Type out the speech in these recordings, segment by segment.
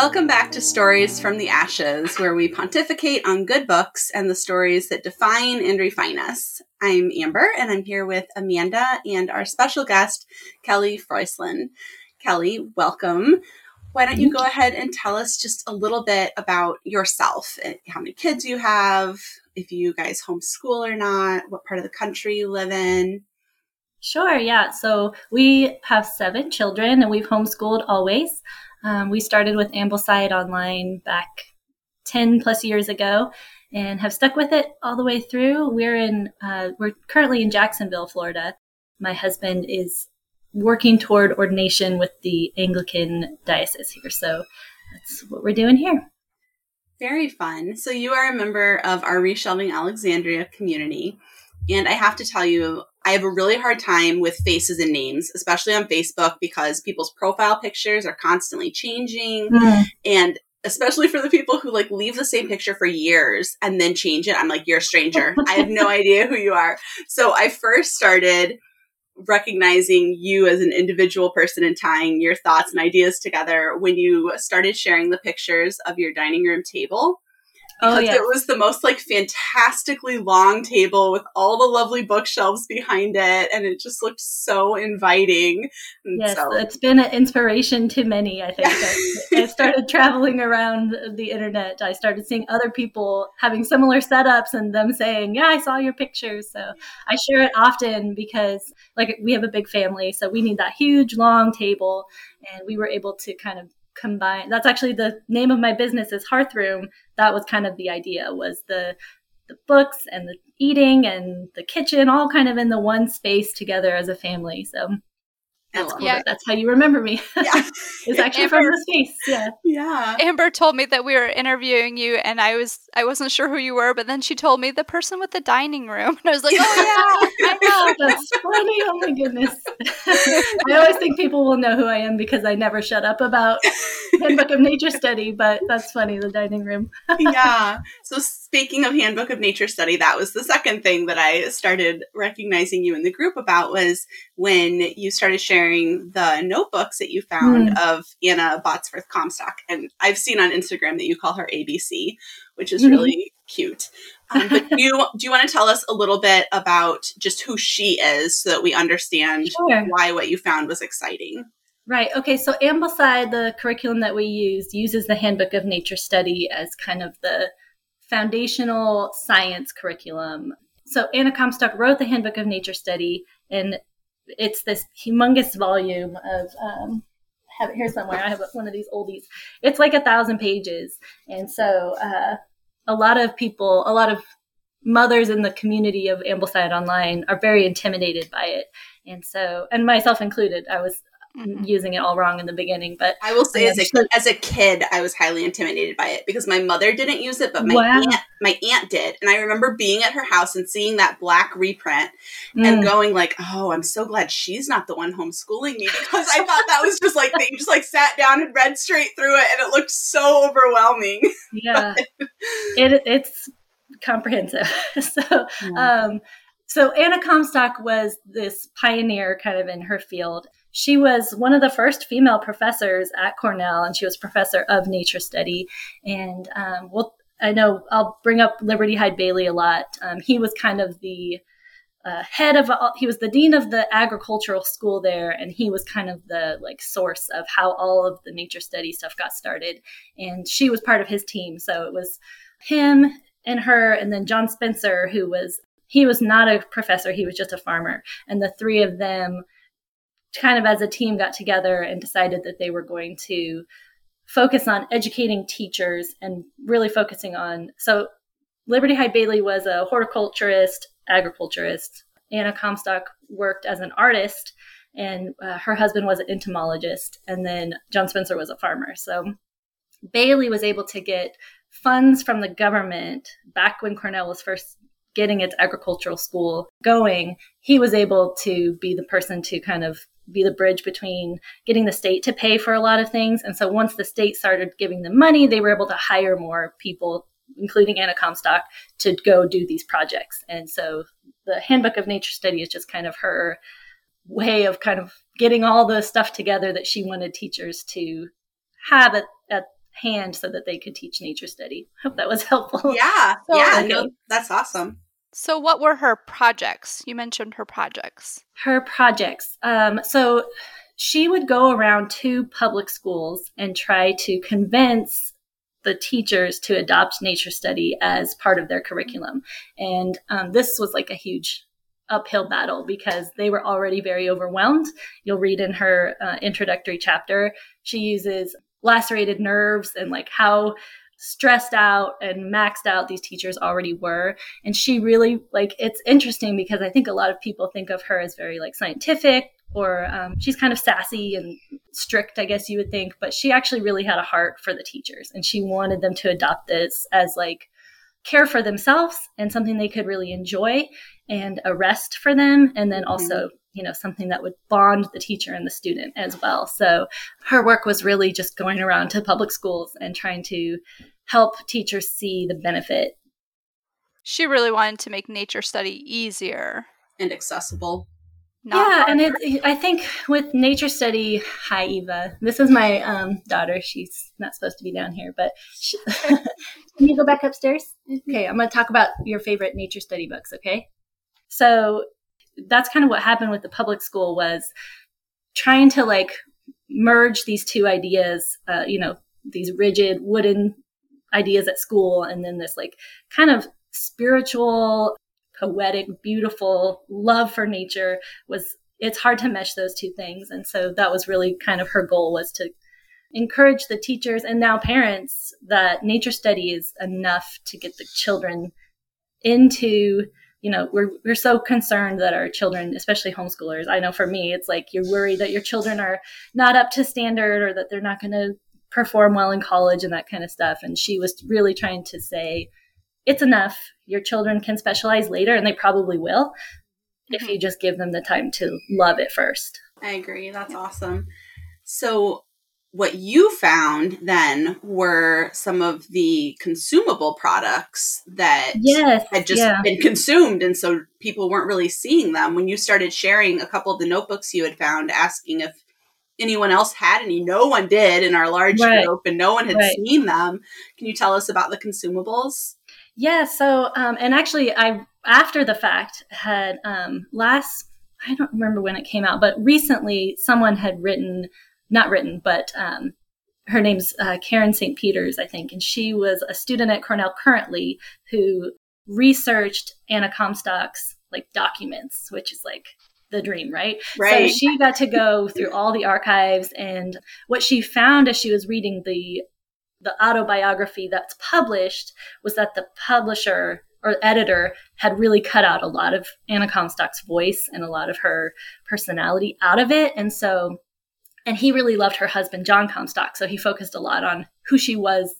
Welcome back to Stories from the Ashes, where we pontificate on good books and the stories that define and refine us. I'm Amber, and I'm here with Amanda and our special guest, Kelly Freusland. Kelly, welcome. Why don't you go ahead and tell us just a little bit about yourself? eh, How many kids you have, if you guys homeschool or not, what part of the country you live in. Sure, yeah. So we have seven children and we've homeschooled always. Um, we started with Ambleside Online back 10 plus years ago and have stuck with it all the way through. We're in, uh, we're currently in Jacksonville, Florida. My husband is working toward ordination with the Anglican diocese here. So that's what we're doing here. Very fun. So you are a member of our Reshelving Alexandria community. And I have to tell you, I have a really hard time with faces and names, especially on Facebook, because people's profile pictures are constantly changing. Hmm. And especially for the people who like leave the same picture for years and then change it, I'm like, you're a stranger. I have no idea who you are. So I first started recognizing you as an individual person and tying your thoughts and ideas together when you started sharing the pictures of your dining room table Oh, because yes. it was the most like fantastically long table with all the lovely bookshelves behind it and it just looked so inviting and Yes, so it's been an inspiration to many. I think I, I started traveling around the internet. I started seeing other people having similar setups and them saying, "Yeah, I saw your pictures." So I share it often because, like, we have a big family, so we need that huge long table, and we were able to kind of combine. That's actually the name of my business is Hearth Room. That was kind of the idea was the the books and the eating and the kitchen all kind of in the one space together as a family. So that's cool. Yeah. That's how you remember me. yeah it's actually from Amber- the space. Yeah. yeah Amber told me that we were interviewing you, and I was I wasn't sure who you were, but then she told me the person with the dining room, and I was like, oh yeah, I know. That's funny. Oh my goodness. I always think people will know who I am because I never shut up about Handbook of Nature Study, but that's funny, the dining room. yeah. So speaking of Handbook of Nature Study, that was the second thing that I started recognizing you in the group about was when you started sharing the notebooks that you found of Anna Botsford Comstock. And I've seen on Instagram that you call her ABC, which is Mhm. really cute. Um, but do you, do you want to tell us a little bit about just who she is so that we understand Sure. why what you found was exciting? Right. Okay. So Ambleside, the curriculum that we use, uses the Handbook of Nature Study as kind of the foundational science curriculum. So Anna Comstock wrote the Handbook of Nature Study, and it's this humongous volume of. Um, have it here somewhere. I have one of these oldies. It's like a thousand pages, and so uh, a lot of people, a lot of mothers in the community of Ambleside Online are very intimidated by it, and so, and myself included, I was Mhm. using it all wrong in the beginning, but I will say, Yeah, as a as a kid, I was highly intimidated by it because my mother didn't use it, but my Wow. aunt my aunt did, and I remember being at her house and seeing that black reprint mm, and going like, "Oh, I'm so glad she's not the one homeschooling me," because I thought that was just like that you just like sat down and read straight through it, and it looked so overwhelming. yeah, it, it's comprehensive. so, um, so Anna Comstock was this pioneer kind of in her field. She was one of the first female professors at Cornell, and she was professor of nature study. And um, well, I know I'll bring up Liberty Hyde Bailey a lot. Um, he was kind of the uh, head of all, he was the dean of the agricultural school there and he was kind of the like source of how all of the nature study stuff got started and she was part of his team so it was him and her and then john spencer who was he was not a professor he was just a farmer and the three of them kind of as a team got together and decided that they were going to focus on educating teachers and really focusing on so liberty hyde bailey was a horticulturist agriculturist. Anna comstock worked as an artist and uh, her husband was an entomologist and then john spencer was a farmer. So bailey was able to get funds from the government back when cornell was first getting its agricultural school going. He was able to be the person to kind of be the bridge between getting the state to pay for a lot of things. And so once the state started giving them money, they were able to hire more people, including Anna Comstock, to go do these projects. And so the Handbook of Nature Study is just kind of her way of kind of getting all the stuff together that she wanted teachers to have at, at hand so that they could teach nature study. Hope that was helpful. Yeah. So- yeah. Okay. No, that's awesome. So, what were her projects? You mentioned her projects. Her projects. Um, so she would go around to public schools and try to convince the teachers to adopt nature study as part of their curriculum. And um, this was like a huge uphill battle because they were already very overwhelmed. You'll read in her uh, introductory chapter, she uses lacerated nerves and like how stressed out and maxed out these teachers already were. And she really like it's interesting because i think a lot of people think of her as very like scientific or um, she's kind of sassy and strict i guess you would think but she actually really had a heart for the teachers and she wanted them to adopt this as like care for themselves and something they could really enjoy and a rest for them and then also you know something that would bond the teacher and the student as well so her work was really just going around to public schools and trying to help teachers see the benefit She really wanted to make nature study easier. And accessible. Not yeah, and it, I think with nature study, hi Eva. This is my um, daughter. She's not supposed to be down here, but she, can you go back upstairs? Okay, I'm going to talk about your favorite nature study books. Okay, so that's kind of what happened with the public school was trying to like merge these two ideas. Uh, you know, these rigid wooden ideas at school, and then this like kind of spiritual poetic, beautiful love for nature was it's hard to mesh those two things. And so that was really kind of her goal was to encourage the teachers and now parents that nature study is enough to get the children into you know we're we're so concerned that our children especially homeschoolers i know for me it's like you're worried that your children are not up to standard or that they're not going to perform well in college and that kind of stuff and she was really trying to say it's enough. Your children can specialize later, and they probably will if mm-hmm. you just give them the time to love it first. I agree. That's awesome. So, what you found then were some of the consumable products that Yes, had just yeah. been consumed, and so people weren't really seeing them. When you started sharing a couple of the notebooks you had found, asking if anyone else had any, no one did in our large Right. group, and no one had Right. seen them. Can you tell us about the consumables? Yeah. So, um, and actually, I after the fact had um, last I don't remember when it came out, but recently someone had written, not written, but um, her name's uh, Karen St. Peters, I think, and she was a student at Cornell currently who researched Anna Comstock's like documents, which is like the dream, right? Right. So she got to go through all the archives, and what she found as she was reading the the autobiography that's published was that the publisher or editor had really cut out a lot of Anna Comstock's voice and a lot of her personality out of it, and so and he really loved her husband John Comstock, so he focused a lot on who she was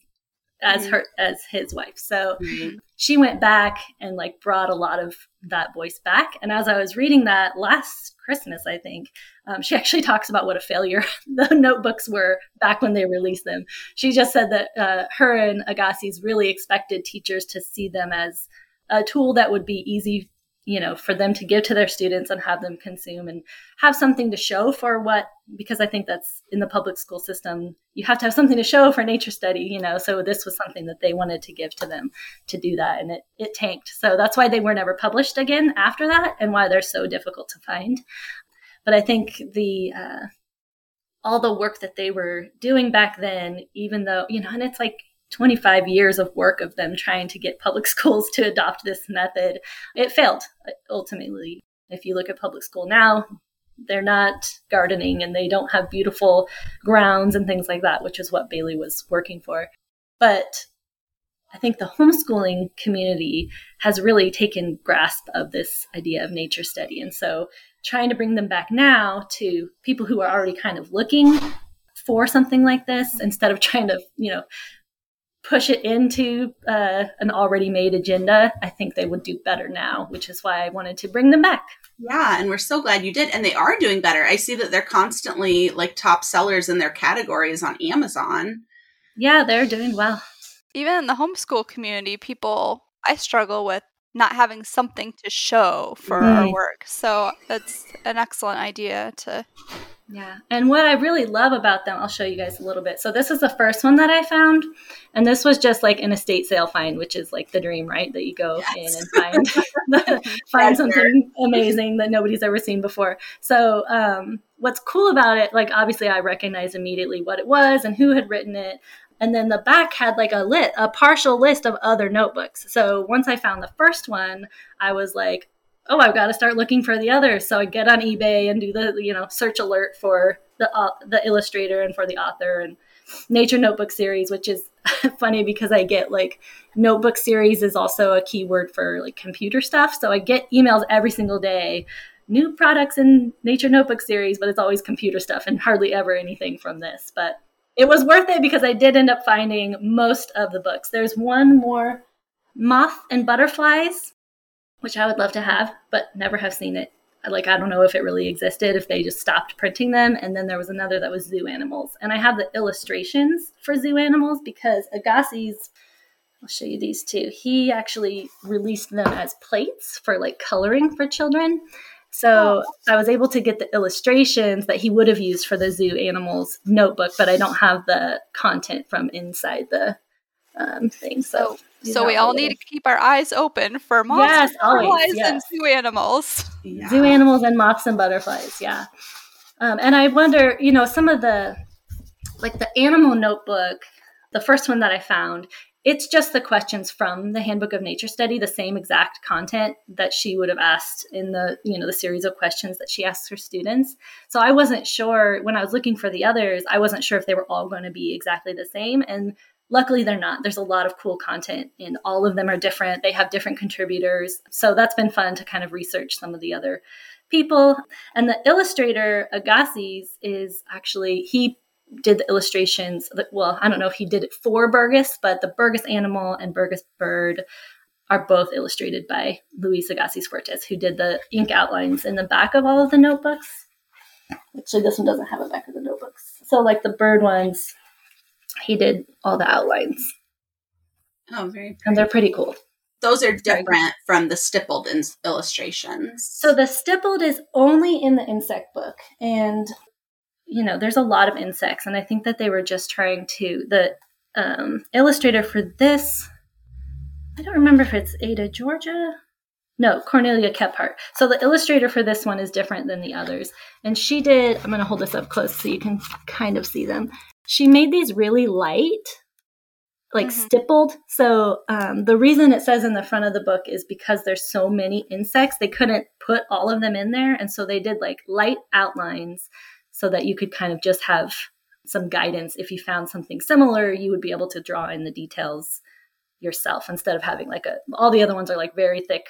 as Mhm. her as his wife. So Mhm. she went back and like brought a lot of that voice back. And as I was reading that last Christmas, I think um, she actually talks about what a failure the notebooks were back when they released them. She just said that uh, her and Agassiz really expected teachers to see them as a tool that would be easy, you know, for them to give to their students and have them consume and have something to show for what. Because I think that's in the public school system, you have to have something to show for nature study, you know. So this was something that they wanted to give to them to do that and it, it tanked so that's why they were never published again after that and why they're so difficult to find but i think the uh, all the work that they were doing back then even though you know and it's like 25 years of work of them trying to get public schools to adopt this method. It failed ultimately. If you look at public school now they're not gardening and they don't have beautiful grounds and things like that which is what bailey was working for. But I think the homeschooling community has really taken grasp of this idea of nature study. And so trying to bring them back now to people who are already kind of looking for something like this instead of trying to, you know, push it into uh, an already made agenda, I think they would do better now, which is why I wanted to bring them back. Yeah, and we're so glad you did. And they are doing better. I see that they're constantly like top sellers in their categories on Amazon. Yeah, they're doing well. Even in the homeschool community, people, I struggle with not having something to show for our work. So that's an excellent idea to Yeah. And what I really love about them, I'll show you guys a little bit. So this is the first one that I found. And this was just like an estate sale find, which is like the dream, right? That you go yes. in and find find something amazing that nobody's ever seen before. So um, what's cool about it, like obviously I recognized immediately what it was and who had written it. And then the back had like a lit, a partial list of other notebooks. So once I found the first one, I was like, oh, I've got to start looking for the others. So I get on eBay and do the you know search alert for the uh, the illustrator and for the author and Nature Notebook series, which is funny because I get like notebook series is also a keyword for like computer stuff. So I get emails every single day, new products in Nature Notebook series, but it's always computer stuff and hardly ever anything from this. But it was worth it because I did end up finding most of the books. There's one more Moth and Butterflies which I would love to have, but never have seen it. Like, I don't know if it really existed, if they just stopped printing them. And then there was another that was zoo animals. And I have the illustrations for zoo animals because Agassiz, I'll show you these two. He actually released them as plates for like coloring for children. So oh. I was able to get the illustrations that he would have used for the zoo animals notebook, but I don't have the content from inside the um, thing. So so we all need to keep our eyes open for moths, yes, butterflies, yes. and zoo animals. Yeah. Zoo animals and moths and butterflies. Yeah. Um, and I wonder, you know, some of the like the animal notebook, the first one that I found, it's just the questions from the handbook of nature study the same exact content that she would have asked in the you know the series of questions that she asks her students so i wasn't sure when i was looking for the others i wasn't sure if they were all going to be exactly the same and Luckily, they're not. There's a lot of cool content, and all of them are different. They have different contributors. So that's been fun to kind of research some of the other people. And the illustrator, Agassiz, is actually, he did the illustrations. Well, I don't know if he did it for Burgess, but the Burgess animal and Burgess bird are both illustrated by Louis Agassiz Fuertes, who did the ink outlines in the back of all of the notebooks. Actually, this one doesn't have a back of the notebooks. So, like the bird ones, he did all the outlines. Oh, very pretty. And they're pretty cool. Those are different from the stippled in- illustrations. So the stippled is only in the insect book. And, you know, there's a lot of insects. And I think that they were just trying to, the um, illustrator for this, I don't remember if it's Ada Georgia. No, Cornelia Kephart. So the illustrator for this one is different than the others. And she did, I'm going to hold this up close so you can kind of see them she made these really light like mm-hmm. stippled so um, the reason it says in the front of the book is because there's so many insects they couldn't put all of them in there and so they did like light outlines so that you could kind of just have some guidance if you found something similar you would be able to draw in the details yourself instead of having like a all the other ones are like very thick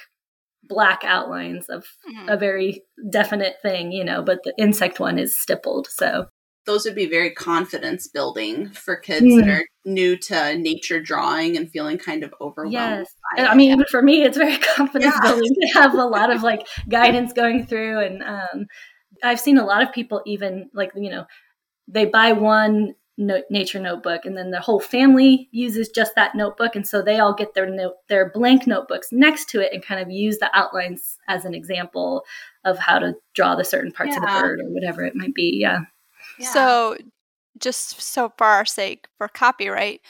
black outlines of mm-hmm. a very definite thing you know but the insect one is stippled so those would be very confidence building for kids mm. that are new to nature drawing and feeling kind of overwhelmed. Yes. I mean, even for me, it's very confidence yeah. building to have a lot of like guidance going through. And um, I've seen a lot of people even like, you know, they buy one no- nature notebook and then the whole family uses just that notebook. And so they all get their note, their blank notebooks next to it and kind of use the outlines as an example of how to draw the certain parts yeah. of the bird or whatever it might be. Yeah. So, just so for our sake, for copyright,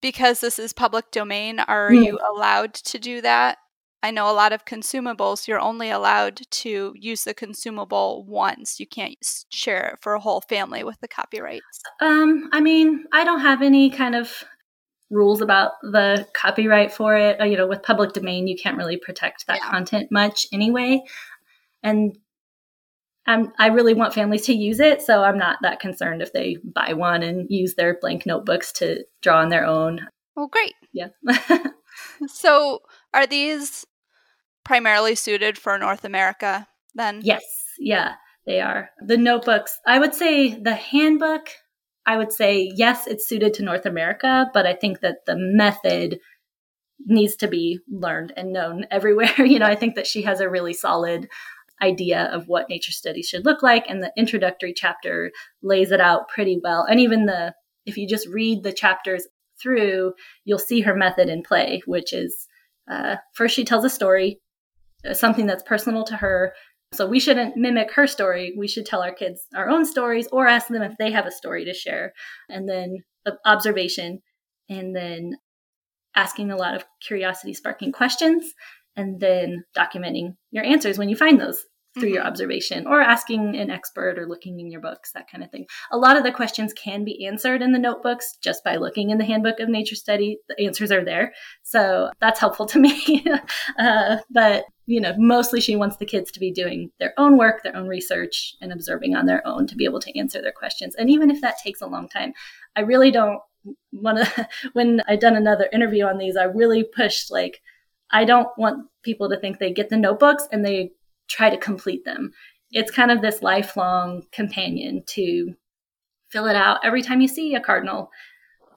because this is public domain, are mm. you allowed to do that? I know a lot of consumables, you're only allowed to use the consumable once. You can't share it for a whole family with the copyrights. Um, I mean, I don't have any kind of rules about the copyright for it. Uh, you know, with public domain, you can't really protect that yeah. content much anyway. And I'm, I really want families to use it, so I'm not that concerned if they buy one and use their blank notebooks to draw on their own. Well, great. Yeah. so, are these primarily suited for North America then? Yes. Yeah, they are. The notebooks, I would say the handbook, I would say yes, it's suited to North America, but I think that the method needs to be learned and known everywhere. you know, I think that she has a really solid idea of what nature studies should look like. And the introductory chapter lays it out pretty well. And even the, if you just read the chapters through, you'll see her method in play, which is uh, first she tells a story, something that's personal to her. So we shouldn't mimic her story. We should tell our kids our own stories or ask them if they have a story to share. And then observation, and then asking a lot of curiosity sparking questions, and then documenting your answers when you find those through your mm-hmm. observation or asking an expert or looking in your books, that kind of thing. A lot of the questions can be answered in the notebooks just by looking in the Handbook of Nature Study. The answers are there. So that's helpful to me. uh, but, you know, mostly she wants the kids to be doing their own work, their own research, and observing on their own to be able to answer their questions. And even if that takes a long time, I really don't want to, when I've done another interview on these, I really pushed like, I don't want people to think they get the notebooks and they try to complete them. It's kind of this lifelong companion to fill it out every time you see a cardinal.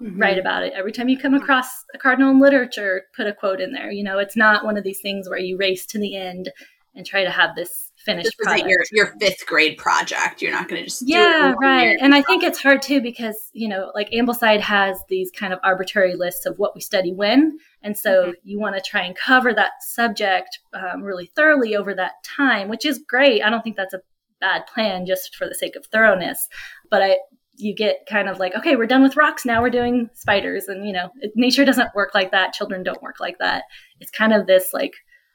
Mm-hmm. Write about it. Every time you come across a cardinal in literature, put a quote in there. You know, it's not one of these things where you race to the end and try to have this finished this product. your your fifth grade project. You're not going to just yeah, right. And I think it's hard too because you know, like Ambleside has these kind of arbitrary lists of what we study when, and so mm-hmm. you want to try and cover that subject um, really thoroughly over that time, which is great. I don't think that's a bad plan just for the sake of thoroughness, but I you get kind of like okay we're done with rocks now we're doing spiders and you know nature doesn't work like that children don't work like that it's kind of this like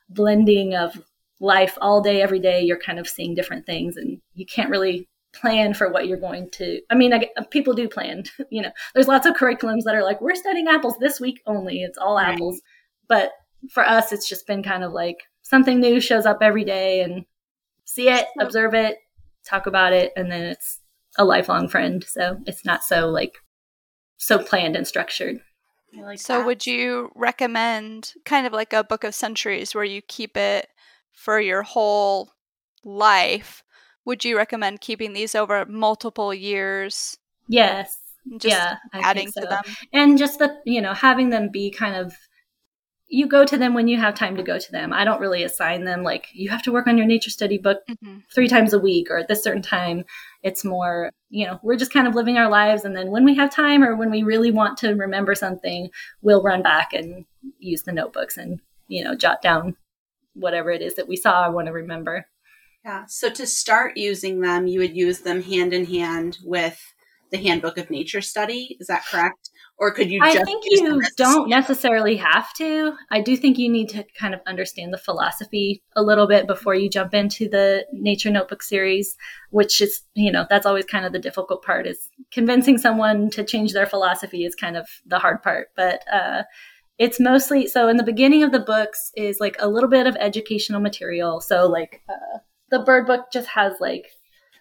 blending of life all day, every day, you're kind of seeing different things and you can't really plan for what you're going to. I mean, I, people do plan, you know, there's lots of curriculums that are like, we're studying apples this week only. It's all right. apples. But for us, it's just been kind of like something new shows up every day and see it, observe it, talk about it, and then it's a lifelong friend. So it's not so like so planned and structured. Like so, that. would you recommend kind of like a book of centuries where you keep it for your whole life, would you recommend keeping these over multiple years? Yes. Just yeah, adding so. to them. And just the, you know, having them be kind of you go to them when you have time to go to them. I don't really assign them like you have to work on your nature study book mm-hmm. three times a week or at this certain time. It's more, you know, we're just kind of living our lives. And then when we have time or when we really want to remember something, we'll run back and use the notebooks and, you know, jot down whatever it is that we saw I want to remember. Yeah. So to start using them, you would use them hand in hand with the Handbook of Nature Study. Is that correct? Or could you? I think you don't necessarily have to. I do think you need to kind of understand the philosophy a little bit before you jump into the Nature Notebook series, which is, you know, that's always kind of the difficult part. Is convincing someone to change their philosophy is kind of the hard part. But uh, it's mostly so in the beginning of the books is like a little bit of educational material. So like uh, the bird book just has like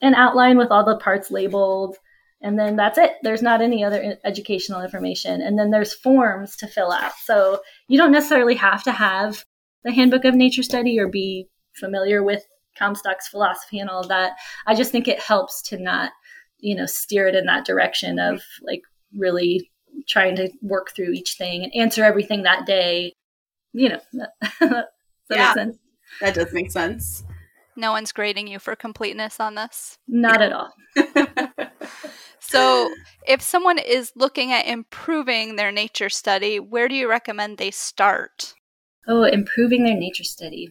an outline with all the parts labeled and then that's it. There's not any other educational information. And then there's forms to fill out. So you don't necessarily have to have the handbook of nature study or be familiar with comstock's philosophy and all of that. I just think it helps to not you know steer it in that direction of like really trying to work through each thing and answer everything that day. You know, that, yeah, sense. That does make sense. No one's grading you for completeness on this. Not at all. so, if someone is looking at improving their nature study, where do you recommend they start? Oh, improving their nature study.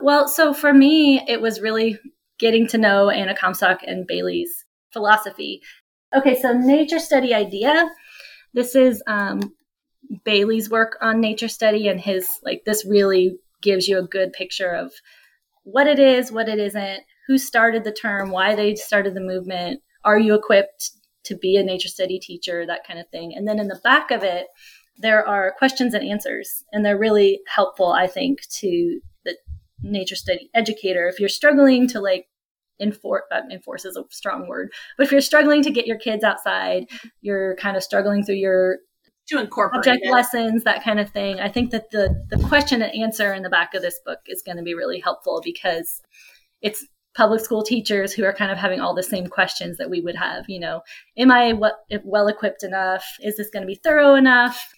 Well, so for me, it was really getting to know Anna Comstock and Bailey's philosophy. Okay, so nature study idea this is um, Bailey's work on nature study, and his like this really gives you a good picture of what it is, what it isn't, who started the term, why they started the movement, are you equipped to be a nature study teacher, that kind of thing. And then in the back of it, there are questions and answers, and they're really helpful, I think, to the nature study educator. If you're struggling to like enforce uh, enforce is a strong word but if you're struggling to get your kids outside you're kind of struggling through your to incorporate it. lessons that kind of thing i think that the the question and answer in the back of this book is going to be really helpful because it's public school teachers who are kind of having all the same questions that we would have you know am i what well equipped enough is this going to be thorough enough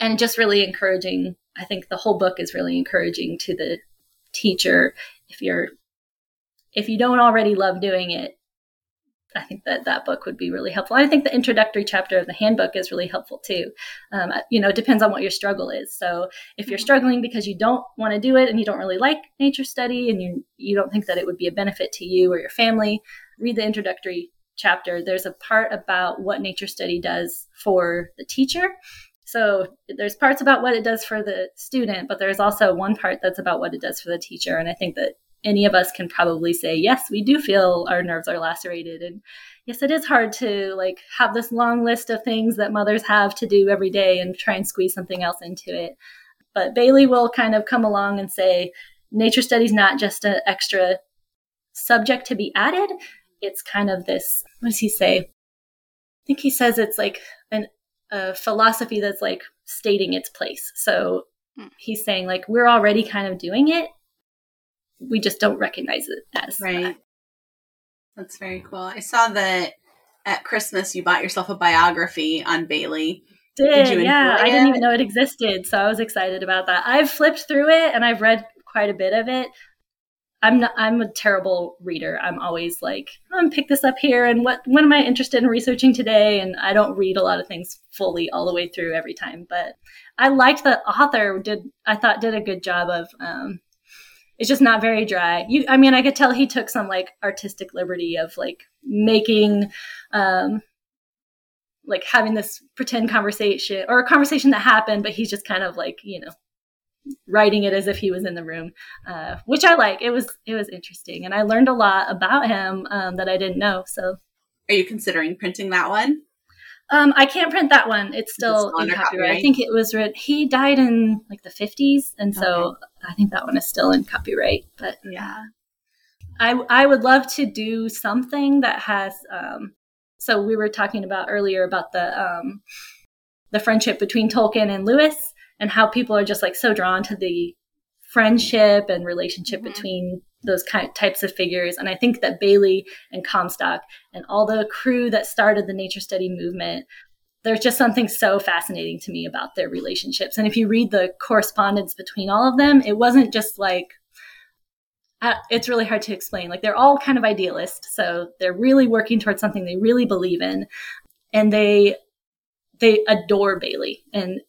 and just really encouraging i think the whole book is really encouraging to the teacher if you're if you don't already love doing it, I think that that book would be really helpful. I think the introductory chapter of the handbook is really helpful too. Um, you know, it depends on what your struggle is. So if you're struggling because you don't want to do it and you don't really like nature study and you you don't think that it would be a benefit to you or your family, read the introductory chapter. There's a part about what nature study does for the teacher. So there's parts about what it does for the student, but there's also one part that's about what it does for the teacher. And I think that any of us can probably say, yes, we do feel our nerves are lacerated. And yes, it is hard to like have this long list of things that mothers have to do every day and try and squeeze something else into it. But Bailey will kind of come along and say, nature studies not just an extra subject to be added. It's kind of this, what does he say? I think he says it's like an, a philosophy that's like stating its place. So hmm. he's saying like we're already kind of doing it we just don't recognize it as right. That. That's very cool. I saw that at Christmas you bought yourself a biography on Bailey. Did, Did yeah, I didn't even know it existed, so I was excited about that. I've flipped through it and I've read quite a bit of it. I'm not, I'm a terrible reader. I'm always like, I'm pick this up here and what what am I interested in researching today? And I don't read a lot of things fully all the way through every time. But I liked the author did I thought did a good job of um, it's just not very dry. You, I mean, I could tell he took some like artistic liberty of like making, um, like having this pretend conversation or a conversation that happened, but he's just kind of like you know writing it as if he was in the room, uh, which I like. It was it was interesting, and I learned a lot about him um, that I didn't know. So, are you considering printing that one? Um, I can't print that one. It's still in copyright. copyright. I think it was written. He died in like the fifties, and so okay. I think that one is still in copyright. But yeah, I I would love to do something that has. Um, so we were talking about earlier about the um, the friendship between Tolkien and Lewis, and how people are just like so drawn to the friendship and relationship mm-hmm. between those kind of types of figures. And I think that Bailey and Comstock and all the crew that started the nature study movement, there's just something so fascinating to me about their relationships. And if you read the correspondence between all of them, it wasn't just like, uh, it's really hard to explain. Like they're all kind of idealists, so they're really working towards something they really believe in, and they they adore Bailey and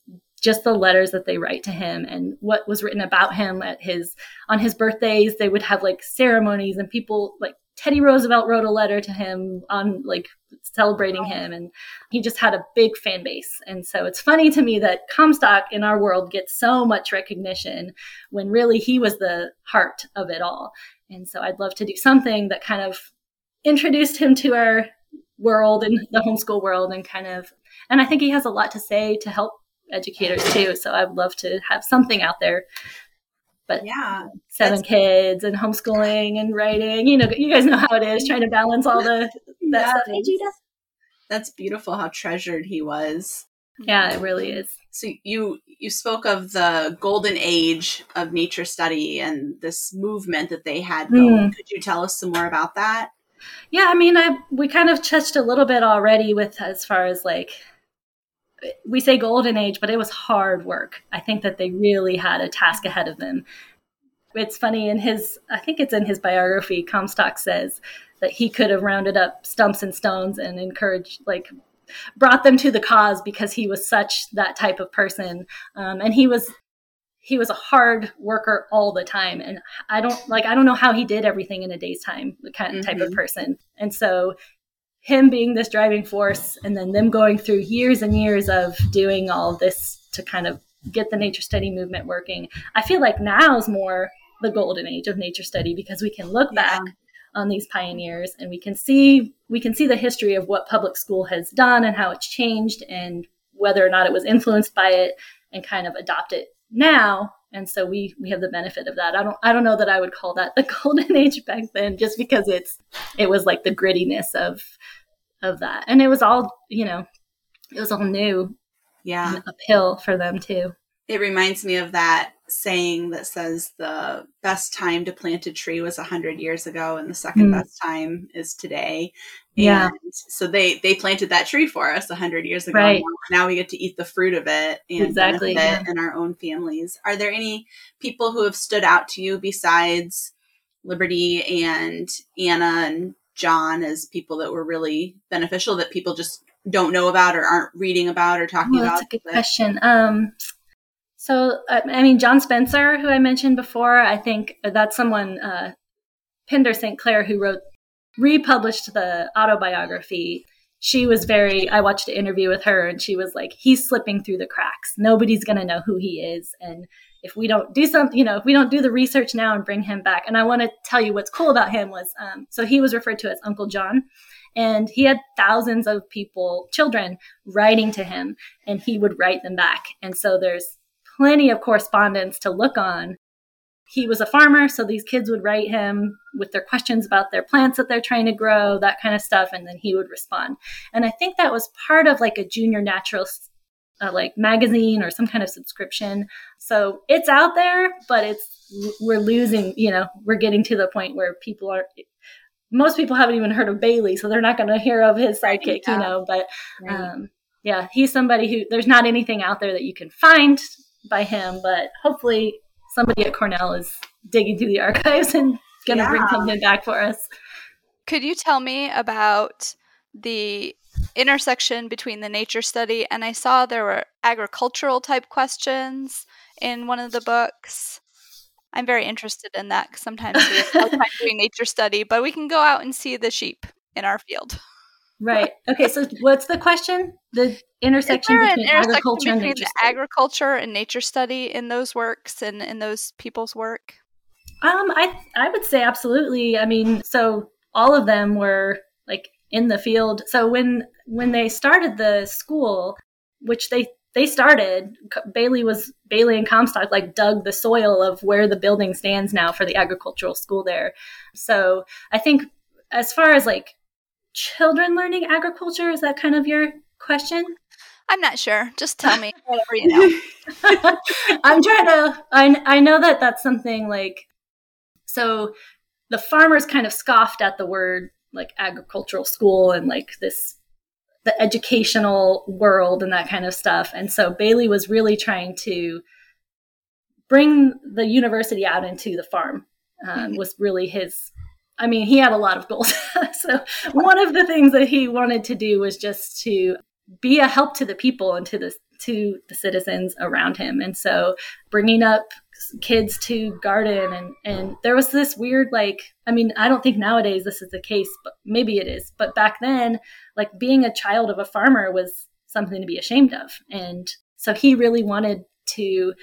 just the letters that they write to him and what was written about him at his on his birthdays. They would have like ceremonies and people like Teddy Roosevelt wrote a letter to him on like celebrating him and he just had a big fan base. And so it's funny to me that Comstock in our world gets so much recognition when really he was the heart of it all. And so I'd love to do something that kind of introduced him to our world and the homeschool world and kind of and I think he has a lot to say to help educators too. So I'd love to have something out there. But yeah, seven kids and homeschooling and writing. You know, you guys know how it is trying to balance all the that yeah, stuff. Hey, Judah. That's beautiful how treasured he was. Yeah, it really is. So you you spoke of the golden age of nature study and this movement that they had going. Mm. Could you tell us some more about that? Yeah, I mean, I we kind of touched a little bit already with as far as like we say golden age, but it was hard work. I think that they really had a task ahead of them. It's funny in his, I think it's in his biography, Comstock says that he could have rounded up stumps and stones and encouraged, like, brought them to the cause because he was such that type of person. Um, and he was, he was a hard worker all the time. And I don't like, I don't know how he did everything in a day's time, the kind of type mm-hmm. of person. And so him being this driving force and then them going through years and years of doing all of this to kind of get the nature study movement working. I feel like now is more the golden age of nature study because we can look yeah. back on these pioneers and we can see we can see the history of what public school has done and how it's changed and whether or not it was influenced by it and kind of adopt it now and so we we have the benefit of that. I don't i don't know that i would call that the golden age back then just because it's it was like the grittiness of of that. And it was all you know it was all new yeah. uphill for them too it reminds me of that saying that says the best time to plant a tree was 100 years ago and the second mm. best time is today yeah and so they they planted that tree for us 100 years ago right. now we get to eat the fruit of it and exactly yeah. in our own families are there any people who have stood out to you besides liberty and anna and John as people that were really beneficial that people just don't know about or aren't reading about or talking Oh, about? that's a good question. Um, so, uh, I mean, John Spencer, who I mentioned before, I think that's someone, uh, Penders St. Clair, who wrote, republished the autobiography. She was very, I watched an interview with her and she was like, he's slipping through the cracks. Nobody's going to know who he is. And if we don't do something, you know, if we don't do the research now and bring him back. And I want to tell you what's cool about him was, um, so he was referred to as Uncle John and he had thousands of people children writing to him and he would write them back and so there's plenty of correspondence to look on he was a farmer so these kids would write him with their questions about their plants that they're trying to grow that kind of stuff and then he would respond and i think that was part of like a junior naturalist uh, like magazine or some kind of subscription so it's out there but it's we're losing you know we're getting to the point where people are most people haven't even heard of Bailey, so they're not going to hear of his sidekick, yeah. you know. But Right. um, yeah, he's somebody who there's not anything out there that you can find by him, but hopefully somebody at Cornell is digging through the archives and going to bring something back for us. Could you tell me about the intersection between the nature study and I saw there were agricultural type questions in one of the books. I'm very interested in that because sometimes we have a time doing nature study, but we can go out and see the sheep in our field. Right. Okay. So what's the question? The intersection between intersection agriculture and between study. agriculture and nature study in those works and in those people's work? Um, I I would say absolutely. I mean, so all of them were like in the field. So when when they started the school, which they they started, Bailey was Bailey and Comstock like dug the soil of where the building stands now for the agricultural school there. So I think as far as like children learning agriculture, is that kind of your question? I'm not sure. Just tell me whatever you know. I'm trying to. I I know that that's something like. So, the farmers kind of scoffed at the word like agricultural school and like this the educational world and that kind of stuff. And so Bailey was really trying to bring the university out into the farm. Um, was really his. I mean, he had a lot of goals. so one of the things that he wanted to do was just to be a help to the people and to the to the citizens around him. And so bringing up kids to garden and and there was this weird like i mean i don't think nowadays this is the case but maybe it is. But back then like being a child of a farmer was something to be ashamed of. And so he really wanted to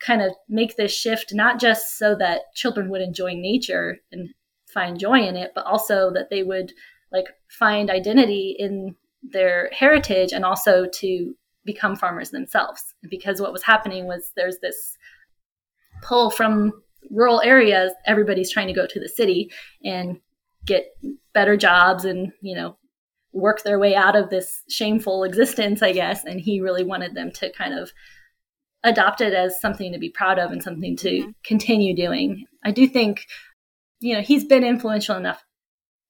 kind of make this shift not just so that children would enjoy nature and find joy in it but also that they would like find identity in their heritage and also to become farmers themselves. Because what was happening was there's this pull from rural areas. Everybody's trying to go to the city and get better jobs and you know work their way out of this shameful existence i guess. And he really wanted them to kind of adopt it as something to be proud of and something to Mhm. continue doing. I do think you know he's been influential enough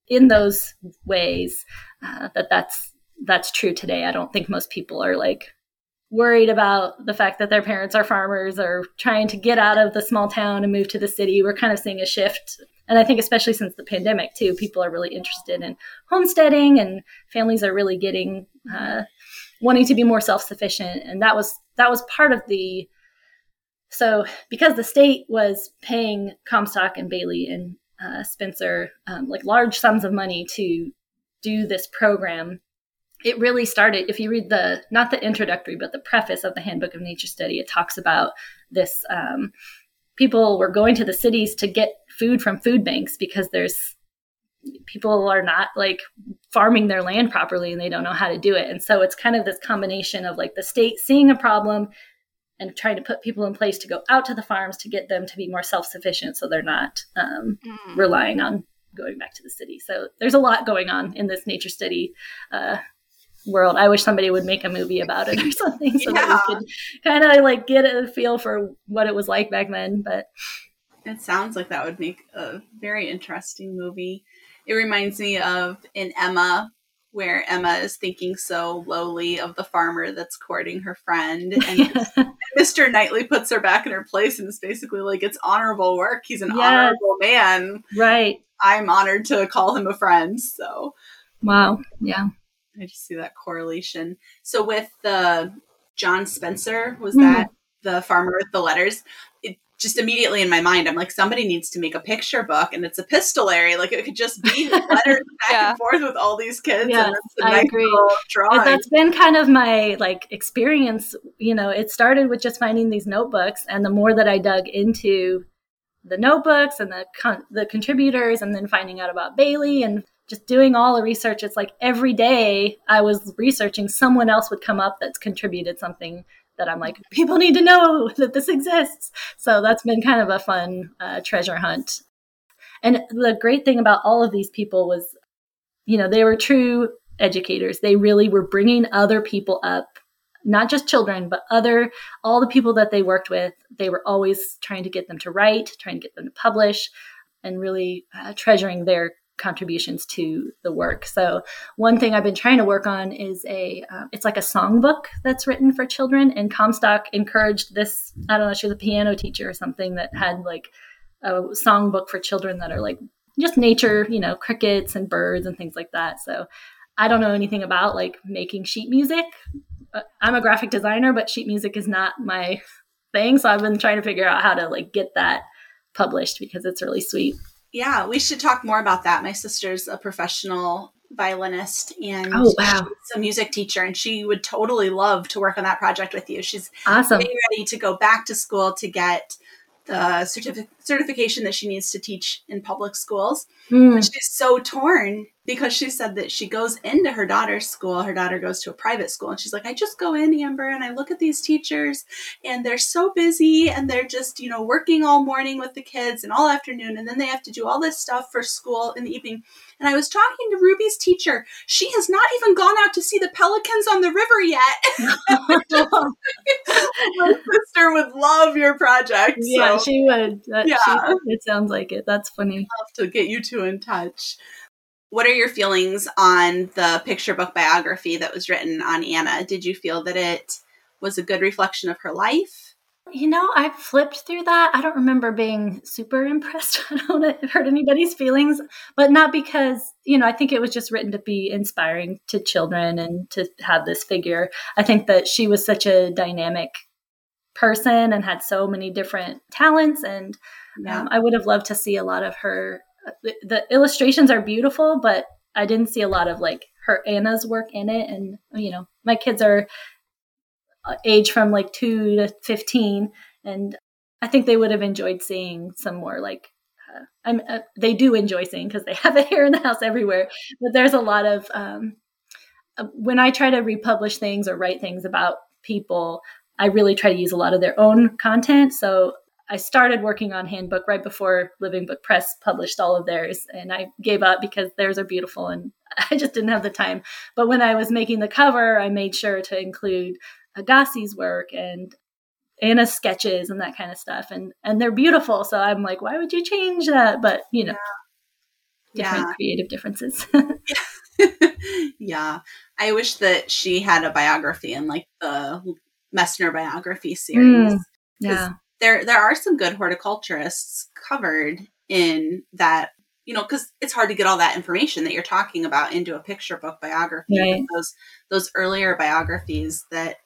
in those ways uh, that that's that's true today. I don't think most people are like worried about the fact that their parents are farmers or trying to get out of the small town and move to the city. We're kind of seeing a shift. And I think especially since the pandemic too, people are really interested in homesteading and families are really getting uh, wanting to be more self-sufficient. And that was that was part of the so because the state was paying Comstock and Bailey and uh, Spencer um, like large sums of money to do this program. It really started if you read the not the introductory but the preface of the handbook of nature study it talks about this um, people were going to the cities to get food from food banks because there's people are not like farming their land properly and they don't know how to do it. And so it's kind of this combination of like the state seeing a problem and trying to put people in place to go out to the farms to get them to be more self-sufficient so they're not um, Mm. relying on going back to the city. So there's a lot going on in this nature study uh, world. I wish somebody would make a movie about it or something so Yeah. that we could kind of like get a feel for what it was like back then. But It sounds like that would make a very interesting movie. It reminds me of in Emma where Emma is thinking so lowly of the farmer that's courting her friend. And, Mr. Knightley puts her back in her place and is basically like, it's honorable work. He's an yes. honorable man. Right. I'm honored to call him a friend. So, wow. Yeah. I just see that correlation. So, with the John Spencer, was mm. that the farmer with the letters? Just immediately in my mind, I'm like, somebody needs to make a picture book, and it's epistolary. Like it could just be letters back yeah. and forth with all these kids. Yes, I nice agree. That's been kind of my like experience. You know, it started with just finding these notebooks, and the more that I dug into the notebooks and the con- the contributors, and then finding out about Bailey and just doing all the research, it's like every day I was researching, someone else would come up that's contributed something that I'm like, people need to know that this exists. So that's been kind of a fun uh, treasure hunt. And the great thing about all of these people was, you know, they were true educators. They really were bringing other people up, not just children, but other, all the people that they worked with. They were always trying to get them to write, trying to get them to publish, and really uh, treasuring their contributions to the work. So one thing I've been trying to work on is a uh, it's like a songbook that's written for children and Comstock encouraged this I don't know she was a piano teacher or something that had like a songbook for children that are like just nature, you know, crickets and birds and things like that. So I don't know anything about like making sheet music. Uh, I'm a graphic designer, but sheet music is not my thing, so I've been trying to figure out how to like get that published because it's really sweet. Yeah, we should talk more about that. My sister's a professional violinist and oh, wow. she's a music teacher and she would totally love to work on that project with you. She's awesome. getting ready to go back to school to get the certific- certification that she needs to teach in public schools. Mm. But she's so torn because she said that she goes into her daughter's school. Her daughter goes to a private school, and she's like, I just go in, Ambre, and I look at these teachers, and they're so busy, and they're just, you know, working all morning with the kids and all afternoon, and then they have to do all this stuff for school in the evening. And I was talking to Ruby's teacher. She has not even gone out to see the pelicans on the river yet. My sister would love your project. Yeah, so. she would. That, yeah. She, it sounds like it. That's funny. I'll have to get you two in touch. What are your feelings on the picture book biography that was written on Anna? Did you feel that it was a good reflection of her life? You know, I flipped through that. I don't remember being super impressed. I don't want to hurt anybody's feelings, but not because, you know, I think it was just written to be inspiring to children and to have this figure. I think that she was such a dynamic person and had so many different talents. And yeah. um, I would have loved to see a lot of her the, the illustrations are beautiful, but I didn't see a lot of like her Anna's work in it. And, you know, my kids are uh, age from like two to 15. And I think they would have enjoyed seeing some more like, uh, I'm, uh, they do enjoy seeing because they have it here in the house everywhere. But there's a lot of, um, uh, when I try to republish things or write things about people, I really try to use a lot of their own content. So I started working on Handbook right before Living Book Press published all of theirs, and I gave up because theirs are beautiful and I just didn't have the time. But when I was making the cover, I made sure to include Agassiz's work and Anna's sketches and that kind of stuff, and and they're beautiful. So I'm like, why would you change that? But you know, yeah. different yeah. creative differences. yeah, I wish that she had a biography in like the Messner biography series. Mm, yeah there there are some good horticulturists covered in that you know because it's hard to get all that information that you're talking about into a picture book biography right. those those earlier biographies that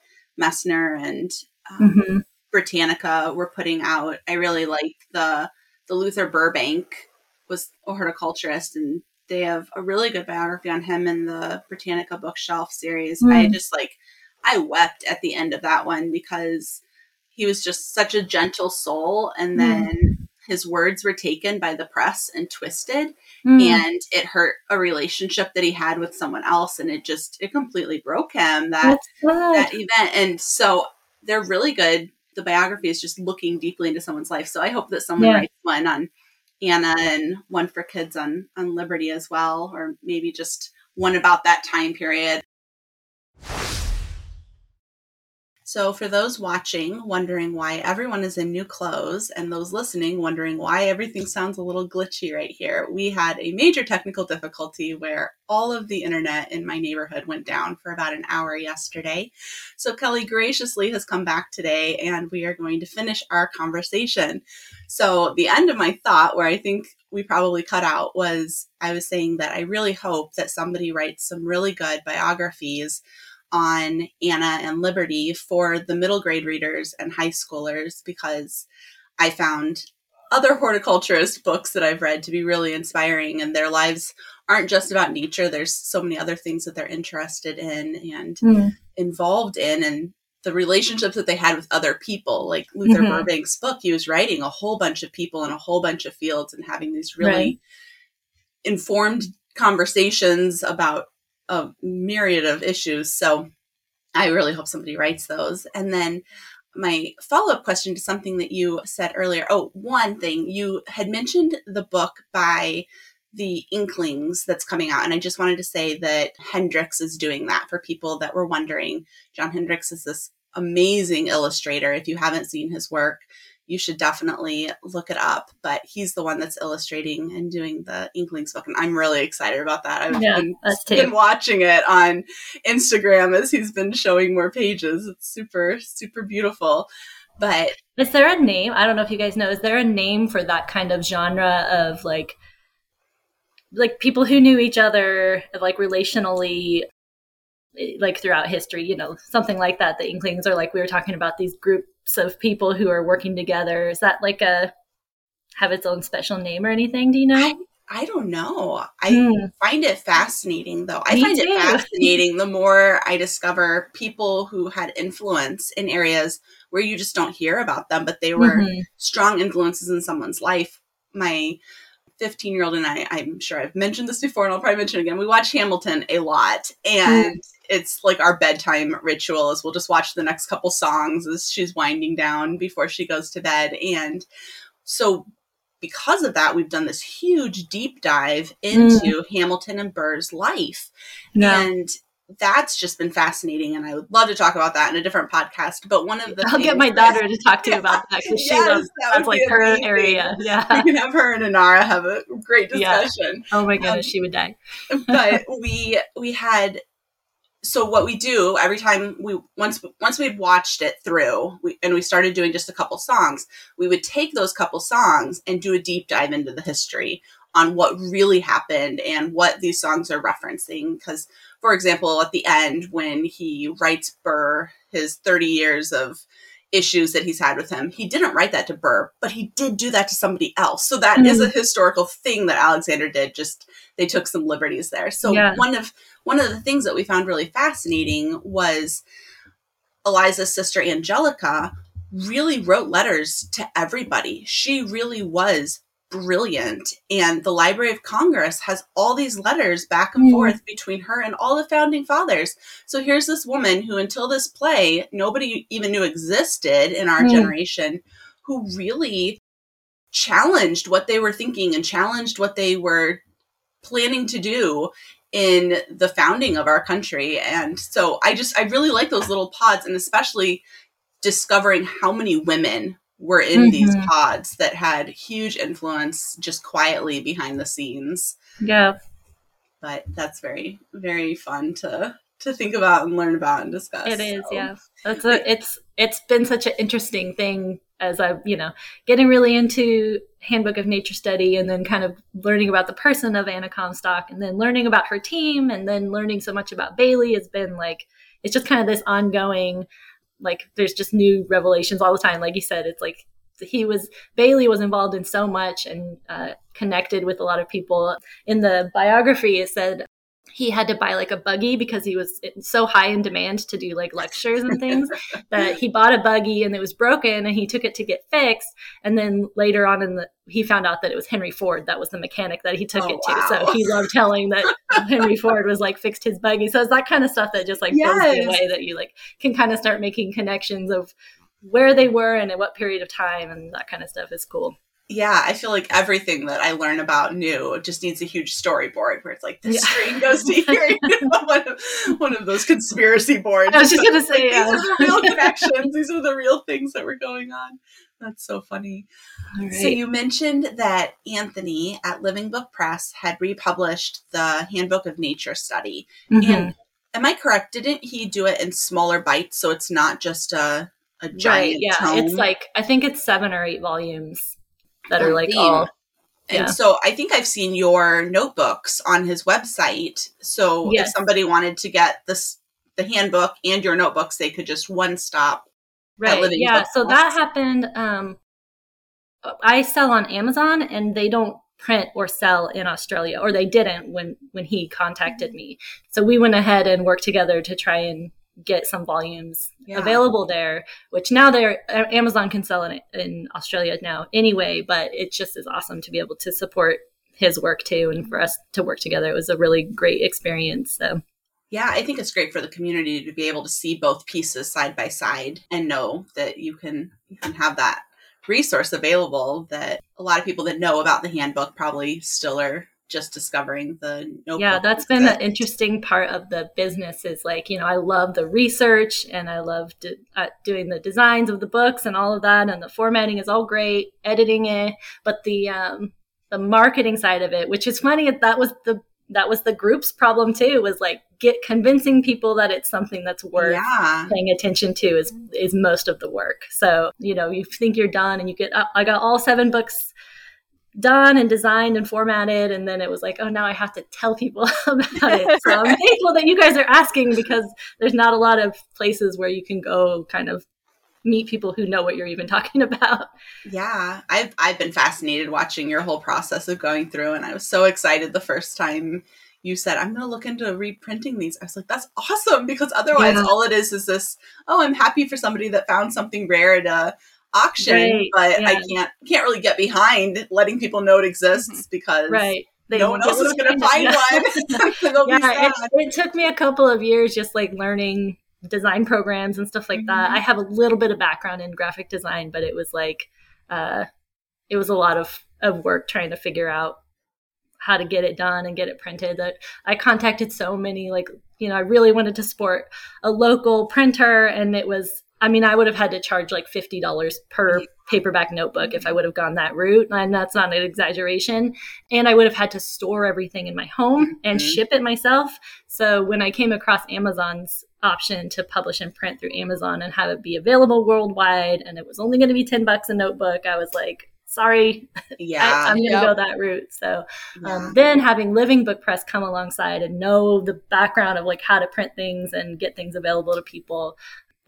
messner and um, mm-hmm. britannica were putting out i really like the the luther burbank was a horticulturist and they have a really good biography on him in the britannica bookshelf series mm. i just like i wept at the end of that one because he was just such a gentle soul and hmm. then mm. his words were taken by the press and twisted mm. and it hurt a relationship that he had with someone else and it just it completely broke him that that event and so they're really good the biography is just looking deeply into someone's life so i hope that someone yeah. writes one on anna and one for kids on on liberty as well or maybe just one about that time period So, for those watching, wondering why everyone is in new clothes, and those listening, wondering why everything sounds a little glitchy right here, we had a major technical difficulty where all of the internet in my neighborhood went down for about an hour yesterday. So, Kelly graciously has come back today, and we are going to finish our conversation. So, the end of my thought, where I think we probably cut out, was I was saying that I really hope that somebody writes some really good biographies on Anna and Liberty for the middle grade readers and high schoolers because I found other horticulturist books that I've read to be really inspiring and their lives aren't just about nature. There's so many other things that they're interested in and mm. involved in and the relationships that they had with other people. Like Luther mm-hmm. Burbank's book, he was writing a whole bunch of people in a whole bunch of fields and having these really right. informed conversations about a myriad of issues. So I really hope somebody writes those. And then my follow up question to something that you said earlier. Oh, one thing you had mentioned the book by the Inklings that's coming out. And I just wanted to say that Hendrix is doing that for people that were wondering. John Hendrix is this amazing illustrator. If you haven't seen his work, you should definitely look it up. But he's the one that's illustrating and doing the Inklings book, and I'm really excited about that. I've yeah, been, been, watching it on Instagram as he's been showing more pages. It's super, super beautiful. But is there a name? I don't know if you guys know. Is there a name for that kind of genre of like? like people who knew each other like relationally eh, like throughout history, you know, something like that. The Inklings are like we were talking about these groups of people who are working together. Is that like a have its own special name or anything? Do you know? I, I don't know. I mm. find it fascinating though. I Me find too. it fascinating the more I discover people who had influence in areas where you just don't hear about them, but they were mm-hmm. strong influences in someone's life. My 15 year old and I, I'm sure I've mentioned this before and I'll probably mention it again. We watch Hamilton a lot and mm. it's like our bedtime ritual is we'll just watch the next couple songs as she's winding down before she goes to bed. And so because of that, we've done this huge deep dive into mm. Hamilton and Burr's life. Yeah. And that's just been fascinating and I would love to talk about that in a different podcast. But one of the I'll get my daughter to talk to you about that because yes, she loves that that's like her amazing. area. Yeah. We can have her and anara have a great discussion. Yeah. Oh my goodness, um, she would die. but we we had so what we do every time we once once we'd watched it through we, and we started doing just a couple songs, we would take those couple songs and do a deep dive into the history on what really happened and what these songs are referencing because for example, at the end when he writes Burr his 30 years of issues that he's had with him, he didn't write that to Burr, but he did do that to somebody else. So that mm-hmm. is a historical thing that Alexander did. Just they took some liberties there. So yeah. one of one of the things that we found really fascinating was Eliza's sister Angelica really wrote letters to everybody. She really was brilliant. And the Library of Congress has all these letters back and mm. forth between her and all the founding fathers. So here's this woman who, until this play, nobody even knew existed in our mm. generation, who really challenged what they were thinking and challenged what they were planning to do in the founding of our country. And so I just, I really like those little pods and especially discovering how many women were in mm-hmm. these pods that had huge influence just quietly behind the scenes. Yeah. But that's very, very fun to to think about and learn about and discuss. It is, so. yeah. It's a, it's it's been such an interesting thing as I, you know, getting really into Handbook of Nature Study and then kind of learning about the person of Anna Comstock and then learning about her team and then learning so much about Bailey has been like it's just kind of this ongoing like there's just new revelations all the time. Like you said it's like he was bailey was involved in so much and uh, connected with a lot of people. In the biography it said he had to buy like a buggy because he was so high in demand to do like lectures and things that he bought a buggy and it was broken and he took it to get fixed and then later on in the he found out that it was henry ford that was the mechanic that he took oh, it to wow. so he loved telling that henry ford was like fixed his buggy so it's that kind of stuff that just like yes. blows me away that you like can kind of start making connections of where they were and at what period of time and that kind of stuff is cool Yeah, I feel like everything that I learn about new just needs a huge storyboard where it's like this Yeah. string goes to here. You know, one, of, one of those conspiracy boards. I was just gonna Like, say, these are the real connections. These are the real things that were going on. That's so funny. All So you mentioned that Anthony at Living Book Press had republished the Handbook of Nature Study. Mhm. And am I correct? Didn't he do it in smaller bites so it's not just a a giant right, yeah. tome? It's like I think it's seven or eight volumes that are like all And yeah. so I think I've seen your notebooks on his website. So Yes. if somebody wanted to get this the handbook and your notebooks, they could just one stop. right. Yeah, so that happened. Um, I sell on Amazon, and they don't print or sell in Australia, or they didn't when when he contacted me. So we went ahead and worked together to try and get some volumes Yeah. available there. Which now they're uh, Amazon can sell in in Australia now anyway, but it just is awesome to be able to support his work too, and for us to work together. It was a really great experience. So. Yeah, I think it's great for the community to be able to see both pieces side by side and know that you can you can have that resource available that a lot of people that know about the handbook probably still are just discovering the notebook. yeah that's been an interesting part of the business is like you know i love the research and i love do, uh, doing the designs of the books and all of that and the formatting is all great editing it but the um the marketing side of it which is funny that was the that was the group's problem too was like get convincing people that it's something that's worth Yeah. paying attention to is is most of the work. So you know, you think you're done, and you get. I got all seven books done and designed and formatted, and then it was like, oh, now I have to tell people about it. So I'm thankful that you guys are asking because there's not a lot of places where you can go, kind of meet people who know what you're even talking about. Yeah, I've I've been fascinated watching your whole process of going through, and I was so excited the first time you said I'm going to look into reprinting these. I was like, that's awesome because otherwise, Yeah. all it is is this. Oh, I'm happy for somebody that found something rare a auction, Right, but I can't can't really get behind letting people know it exists because Right. They no one else is going to find one. Yeah, it, it took me a couple of years just like learning design programs and stuff like that. Mhm. I have a little bit of background in graphic design, but it was like uh, it was a lot of of work trying to figure out how to get it done and get it printed. That I contacted so many like you know I really wanted to support a local printer, and it was. I mean, I would have had to charge like fifty dollars per paperback notebook if I would have gone that route, and that's not an exaggeration. And I would have had to store everything in my home and Mhm. ship it myself. So when I came across Amazon's option to publish and print through Amazon and have it be available worldwide, and it was only going to be ten bucks a notebook, I was like, sorry, Yeah, I, am going to Yep. go that route. So yeah. um, then having Living Book Press come alongside and know the background of like how to print things and get things available to people,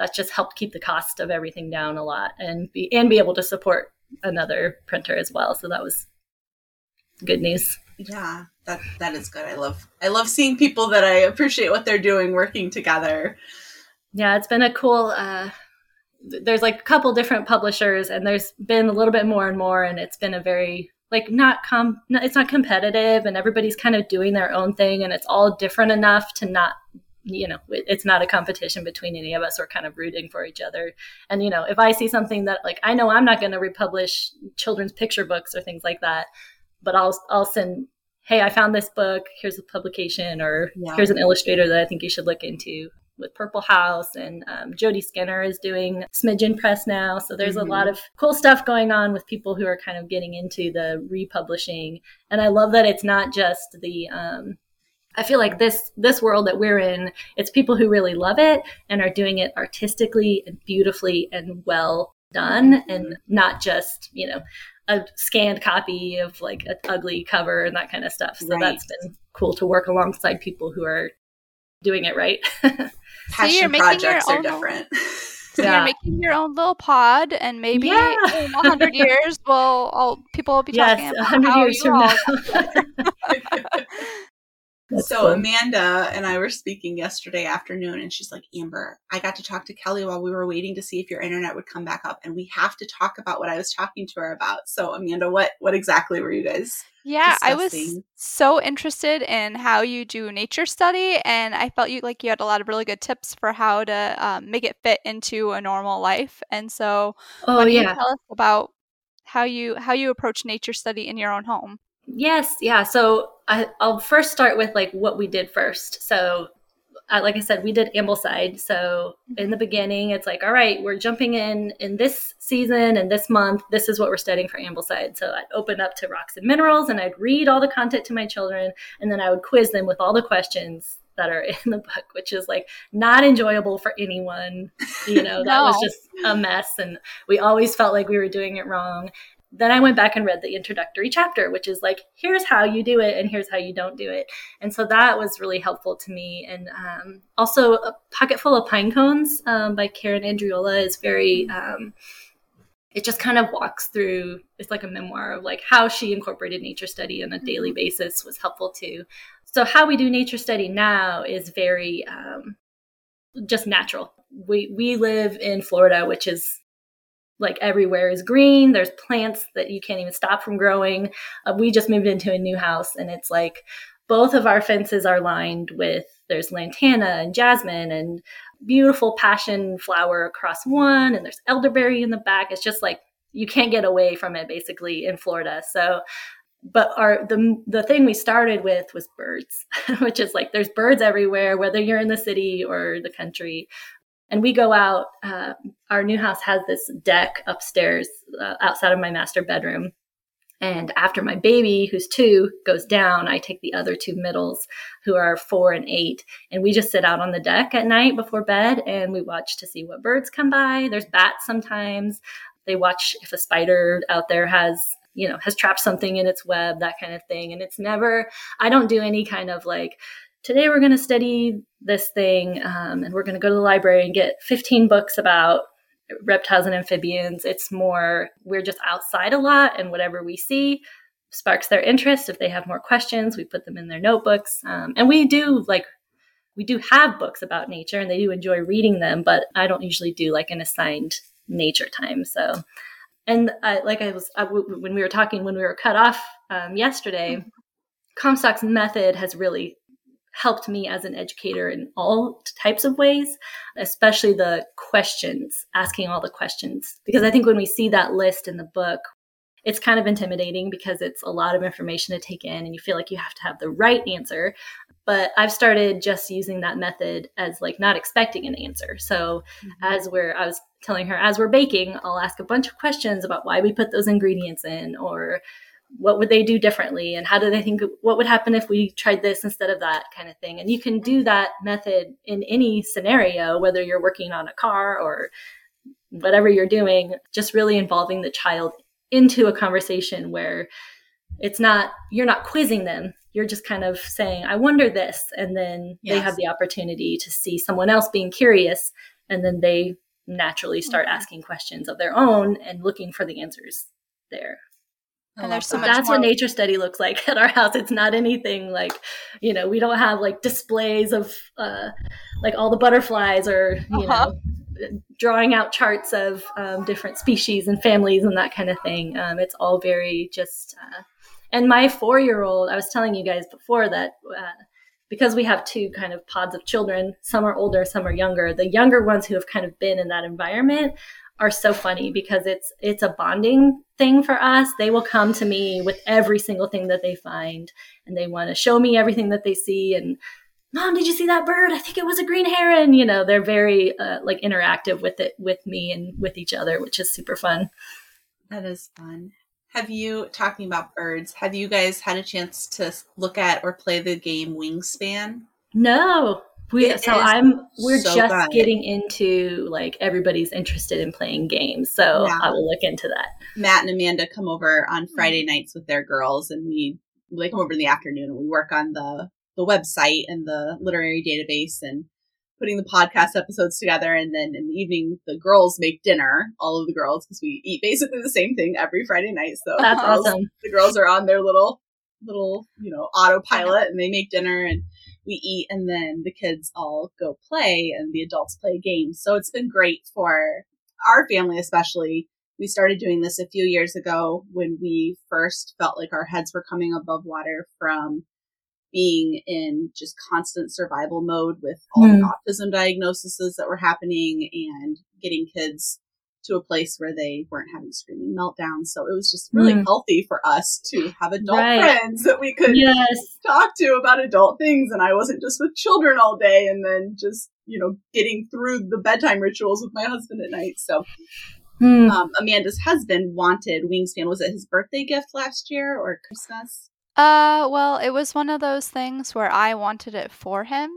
that just helped keep the cost of everything down a lot and be and be able to support another printer as well. So that was good news. yeah. That that is good. I love I love seeing people that I appreciate what they're doing working together. Yeah, it's been a cool. Uh, there's like a couple different publishers, and there's been a little bit more and more, and it's been a very like not com. It's not competitive, and everybody's kind of doing their own thing, and it's all different enough to not. You know, it's not a competition between any of us. We're kind of rooting for each other. And you know, if I see something that like I know I'm not going to republish children's picture books or things like that, but I'll I'll send. Hey, I found this book. Here's a publication, or Yeah. here's an illustrator that I think you should look into with Purple House, and um, Jody Skinner is doing Smidgen Press now. So there's Mhm. a lot of cool stuff going on with people who are kind of getting into the republishing, and I love that it's not just the. Um, I feel like this this world that we're in, it's people who really love it and are doing it artistically and beautifully and well done, and not just you know a scanned copy of like an ugly cover and that kind of stuff. So Right. that's been cool to work alongside people who are doing it right. Passion you're making your projects are own- different. So Yeah. you're making your own little pod, and maybe Yeah. in a hundred years, we'll all people will be talking yes, about a hundred how years you from all now. That's so cool. Amanda and I were speaking yesterday afternoon, and she's like, "Ambre, I got to talk to Kelly while we were waiting to see if your internet would come back up, and we have to talk about what I was talking to her about." So, Amanda, what what exactly were you guys? Yeah, I was so interested in how you do nature study, and I felt you like you had a lot of really good tips for how to um, make it fit into a normal life. And so, oh why don't you yeah, tell us about how you how you approach nature study in your own home. Yes, yeah. So I, will first start with like what we did first. So, uh, like I said, we did Ambleside. So in the beginning, it's like, all right, we're jumping in in this season and this month. This is what we're studying for Ambleside. So I'd open up to rocks and minerals, and I'd read all the content to my children, and then I would quiz them with all the questions that are in the book, which is like not enjoyable for anyone. You know, that was just a mess. And we always felt like we were doing it wrong. Then I went back and read the introductory chapter, which is like, here's how you do it and here's how you don't do it. And so that was really helpful to me. And um, also, A Pocket Full of Pine Cones um, by Karen Andreola is very. Um, it just kind of walks through it's like a memoir of like how she incorporated nature study on a daily mm-hmm. basis was helpful too so how we do nature study now is very um, just natural we we live in florida which is like everywhere is green there's plants that you can't even stop from growing. Uh, we just moved into a new house and it's like both of our fences are lined with there's lantana and jasmine and beautiful passion flower across one and there's elderberry in the back. It's just like you can't get away from it basically in florida. So but our the the thing we started with was birds which is like there's birds everywhere whether you're in the city or the country and we go out uh, our new house has this deck upstairs uh, outside of my master bedroom and after my baby, who's two, goes down, I take the other two middles, who are four and eight, and we just sit out on the deck at night before bed and we watch to see what birds come by. There's bats sometimes. They watch if a spider out there has, you know, has trapped something in its web, that kind of thing. And it's never, I don't do any kind of like, today we're going to study this thing um, and we're going to go to the library and get 15 books about reptiles and amphibians. It's more, we're just outside a lot, and whatever we see sparks their interest. If they have more questions, we put them in their notebooks. Um, and we do like, we do have books about nature and they do enjoy reading them, but I don't usually do like an assigned nature time. So, and I, like I was, I, when we were talking, when we were cut off um, yesterday, mm-hmm. Comstock's method has really helped me as an educator in all types of ways, especially the questions, asking all the questions. Because I think when we see that list in the book, it's kind of intimidating because it's a lot of information to take in and you feel like you have to have the right answer. But I've started just using that method as like not expecting an answer. So mm-hmm. as we're, I was telling her, as we're baking, I'll ask a bunch of questions about why we put those ingredients in or what would they do differently? And how do they think what would happen if we tried this instead of that kind of thing? And you can do that method in any scenario whether you're working on a car or whatever you're doing just really involving the child into a conversation where it's not you're not quizzing them. You're just kind of saying i wonder this. And then yes. they have the opportunity to see someone else being curious and then they naturally start mm-hmm. asking questions of their own and looking for the answers there and there's so much that's more. what nature study looks like at our house it's not anything like you know we don't have like displays of uh like all the butterflies or you uh-huh. know drawing out charts of um, different species and families and that kind of thing um, it's all very just uh, and my four year old i was telling you guys before that uh, because we have two kind of pods of children some are older some are younger the younger ones who have kind of been in that environment are so funny because it's it's a bonding thing for us. They will come to me with every single thing that they find and they want to show me everything that they see and mom did you see that bird? I think it was a green heron. You know they're very uh, like interactive with it with me and with each other which is super fun. That is fun. Have you talking about birds have you guys had a chance to look at or play the game wingspan? No we, so I'm we're so just good. getting into like everybody's interested in playing games. So yeah. I will look into that. Matt and Amanda come over on hmm. Friday nights with their girls and we they come over in the afternoon and we work on the the website and the literary database and putting the podcast episodes together and then in the evening the girls make dinner all of the girls because we eat basically the same thing every friday night so that's girls, awesome the girls are on their little little you know autopilot and they make dinner and we eat and then the kids all go play and the adults play games. So it's been great for our family, especially. We started doing this a few years ago when we first felt like our heads were coming above water from being in just constant survival mode with all mm. the autism diagnoses that were happening and getting kids to a place where they weren't having screaming meltdowns. So it was just really mm. healthy for us to have adult right. friends that we could yes. talk to about adult things. And I wasn't just with children all day and then just, you know, getting through the bedtime rituals with my husband at night. So mm. um, Amanda's husband wanted Wingspan. Was it his birthday gift last year or Christmas? Uh, well, it was one of those things where I wanted it for him.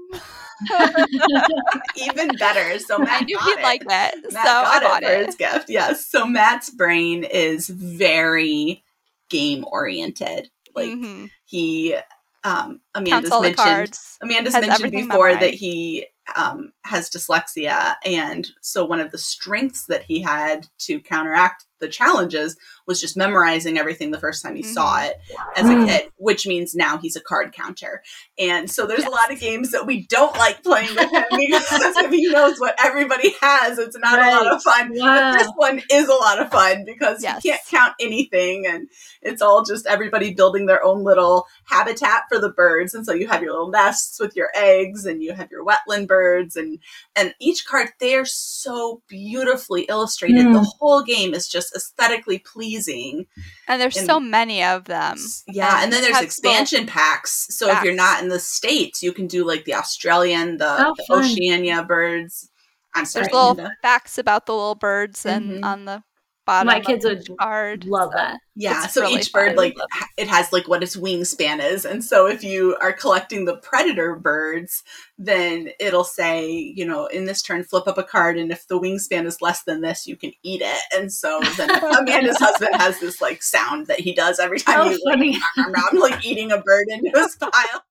Even better. So Matt I knew he'd it. like that. Matt so I bought it, it his gift. Yes. So Matt's brain is very game oriented. Like mm-hmm. he um Amanda's mentioned Amanda's mentioned before memorized. that he um, has dyslexia. And so one of the strengths that he had to counteract the challenges was just memorizing everything the first time he mm-hmm. saw it as a kid, which means now he's a card counter. And so there's yes. a lot of games that we don't like playing with him because if he knows what everybody has, it's not right. a lot of fun. But this one is a lot of fun because yes. you can't count anything and it's all just everybody building their own little habitat for the birds. And so you have your little nests with your eggs and you have your wetland birds and and each card they're so beautifully illustrated. Mm. The whole game is just aesthetically pleasing. And there's and, so many of them. Yeah, and, and then there's expansion packs. So packs. if you're not in the states, you can do like the Australian, the, oh, the Oceania birds. I'm sorry. There's little facts about the little birds and mm-hmm. on the bottom. My kids would card. love that. Yeah, it's so really each fun. bird like it has like what its wingspan is, and so if you are collecting the predator birds, then it'll say, you know, in this turn, flip up a card, and if the wingspan is less than this, you can eat it. And so then Amanda's husband has this like sound that he does every time oh, you like, around, like eating a bird into his pile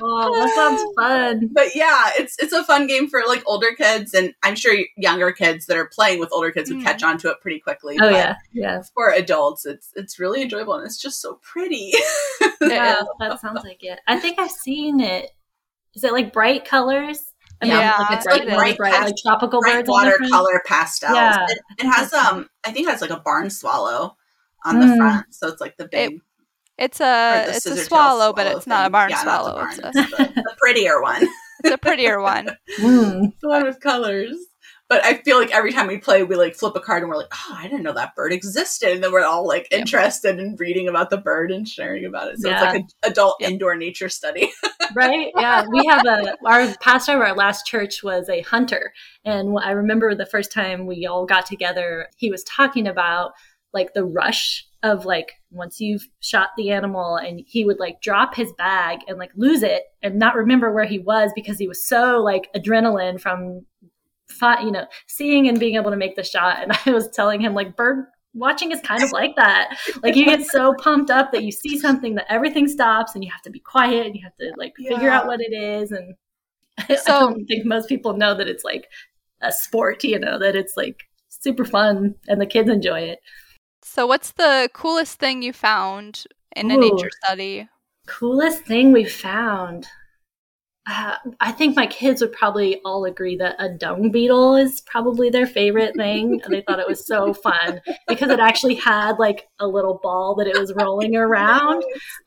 oh, that sounds fun. But yeah, it's it's a fun game for like older kids, and I'm sure younger kids that are playing with older kids mm. would catch on to it pretty quickly. Oh yeah, yeah. For adults, it's it's really enjoyable and it's just so pretty. yeah, that sounds like it. I think I've seen it. Is it like bright colors? I mean, yeah, like it's like bright, bright past, like tropical bright birds, watercolor pastels. Yeah. It, it, has um, I think it has like a barn swallow on the mm. front, so it's like the big. It, it's a it's a swallow, but it's thing. not a barn yeah, swallow. A barn. It's, a, a, prettier one. it's a prettier one. Mm. The one with colors. But I feel like every time we play, we like flip a card and we're like, oh, I didn't know that bird existed. And then we're all like yeah. interested in reading about the bird and sharing about it. So yeah. it's like an adult yeah. indoor nature study. right? Yeah. We have a, our pastor of our last church was a hunter. And I remember the first time we all got together, he was talking about like the rush of like once you've shot the animal and he would like drop his bag and like lose it and not remember where he was because he was so like adrenaline from you know seeing and being able to make the shot. And i was telling him like bird watching is kind of like that. Like you get so pumped up that you see something that everything stops and you have to be quiet and you have to like yeah. figure out what it is. And so, i don't think most people know that it's like a sport you know that it's like super fun and the kids enjoy it so, what's the coolest thing you found in Ooh, a nature study? Coolest thing we found. Uh, I think my kids would probably all agree that a dung beetle is probably their favorite thing. And they thought it was so fun because it actually had like a little ball that it was rolling around.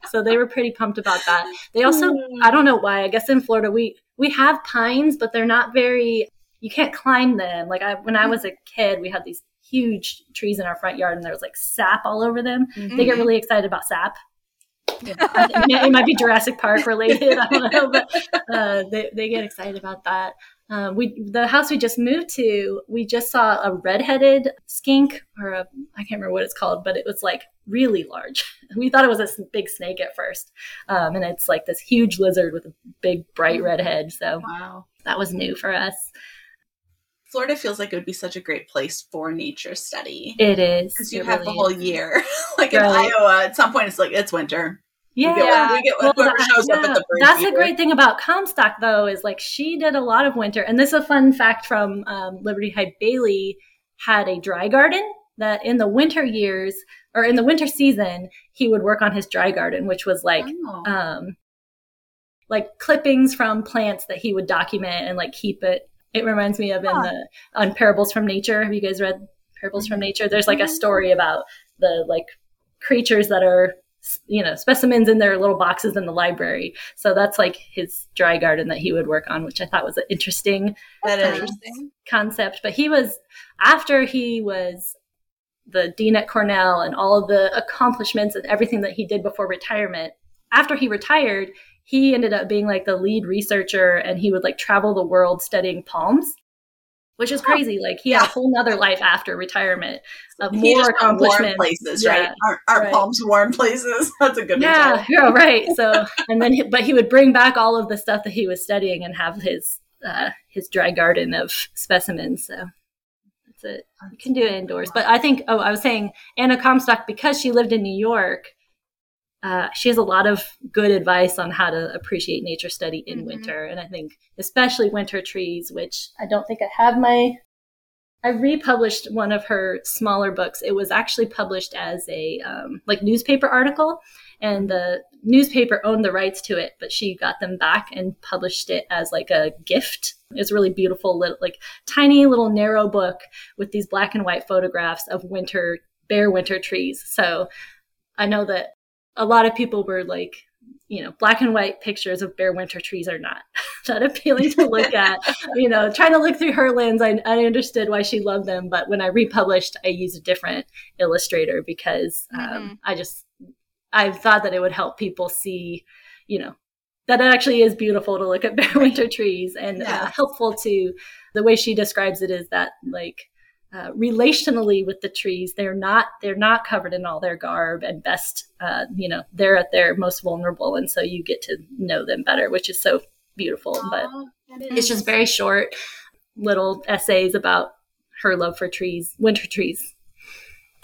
So they were pretty pumped about that. They also, I don't know why. I guess in Florida we we have pines, but they're not very. You can't climb them. Like I, when I was a kid, we had these huge trees in our front yard and there was like sap all over them. Mm-hmm. They get really excited about sap. it might be Jurassic Park related. I don't know, but uh, they, they get excited about that. Um, we the house we just moved to, we just saw a redheaded skink or a I can't remember what it's called, but it was like really large. We thought it was a big snake at first, um, and it's like this huge lizard with a big bright red head. So wow. that was new for us. Florida feels like it would be such a great place for nature study. It is because you it have really the whole is. year. like right. in Iowa, at some point it's like it's winter. Yeah, we get, we get well, that, yeah. That's the great thing about Comstock, though, is like she did a lot of winter. And this is a fun fact from um, Liberty Hyde. Bailey had a dry garden that in the winter years or in the winter season he would work on his dry garden, which was like oh. um, like clippings from plants that he would document and like keep it it reminds me of in the on Parables from Nature. Have you guys read Parables from mm-hmm. Nature? There's like a mm-hmm. story about the like creatures that are you know specimens in their little boxes in the library. So that's like his dry garden that he would work on, which I thought was an interesting, that interesting. concept. But he was after he was the dean at Cornell and all of the accomplishments and everything that he did before retirement. After he retired, he ended up being like the lead researcher and he would like travel the world studying palms which is crazy. Like he had a whole nother life after retirement of He more accomplishments. places, Yeah, right? Aren't, aren't right. palms warm places? That's a good Yeah, result. yeah, right. So, and then, he, but he would bring back all of the stuff that he was studying and have his uh, his dry garden of specimens. So that's it. You can do it indoors. But I think, oh, I was saying Anna Comstock because she lived in New York. Uh, she has a lot of good advice on how to appreciate nature study in Mhm. winter, and I think especially winter trees, which I don't think I have my. I republished one of her smaller books. It was actually published as a um, like newspaper article, and the newspaper owned the rights to it, but she got them back and published it as like a gift. It's really beautiful, little, like tiny little narrow book with these black and white photographs of winter bare winter trees. So I know that a lot of people were like, you know, black and white pictures of bare winter trees are not that appealing to look at. you know, trying to look through her lens, I, I understood why she loved them, but when I republished, I used a different illustrator because um, Mhm. I just I thought that it would help people see, you know, that it actually is beautiful to look at bare winter trees and uh, helpful to the way she describes it is that like uh, relationally with the trees they're not they're not covered in all their garb and best uh, you know they're at their most vulnerable and so you get to know them better which is so beautiful but it's just very short little essays about her love for trees winter trees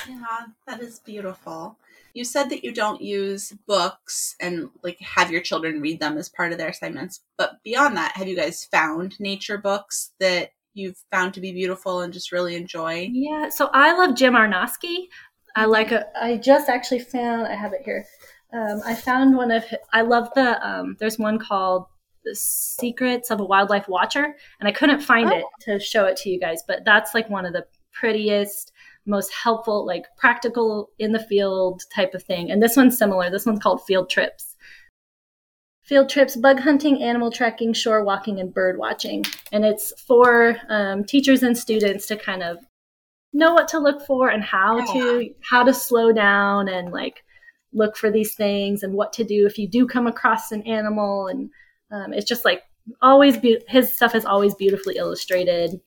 Yeah, that is beautiful. You said that you don't use books and like have your children read them as part of their assignments. But beyond that, have you guys found nature books that you've found to be beautiful and just really enjoy? Yeah, so I love Jim Arnosky. I like a. I just actually found. I have it here. Um, I found one of. I love the. Um, there's one called "The Secrets of a Wildlife Watcher," and I couldn't find Oh. it to show it to you guys, but that's like one of the prettiest, most helpful, like practical in the field type of thing. And this one's similar. This one's called Field Trips. Field trips, bug hunting, animal tracking, shore walking, and bird watching. And it's for um, teachers and students to kind of know what to look for and how to how to slow down and like look for these things and what to do if you do come across an animal and um, it's just like always be- his stuff is always beautifully illustrated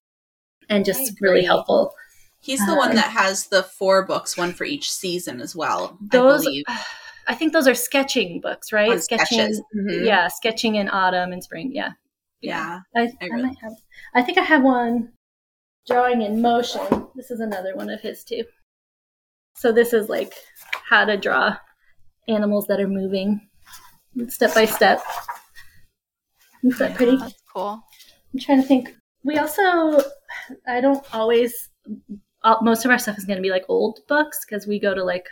and just really helpful He's the one Um, that has the four books, one for each season as well. those I think those are sketching books right? On sketching sketches. Mhm. yeah sketching in autumn and spring. Yeah. Yeah. I, I I, really- might have i think i have one drawing in motion. This is another one of his too. So this is like how to draw animals that are moving step by step. Is that pretty? That's cool. i'm trying to think. We also i don't always uh, most of our stuff is going to be like old books because we go to like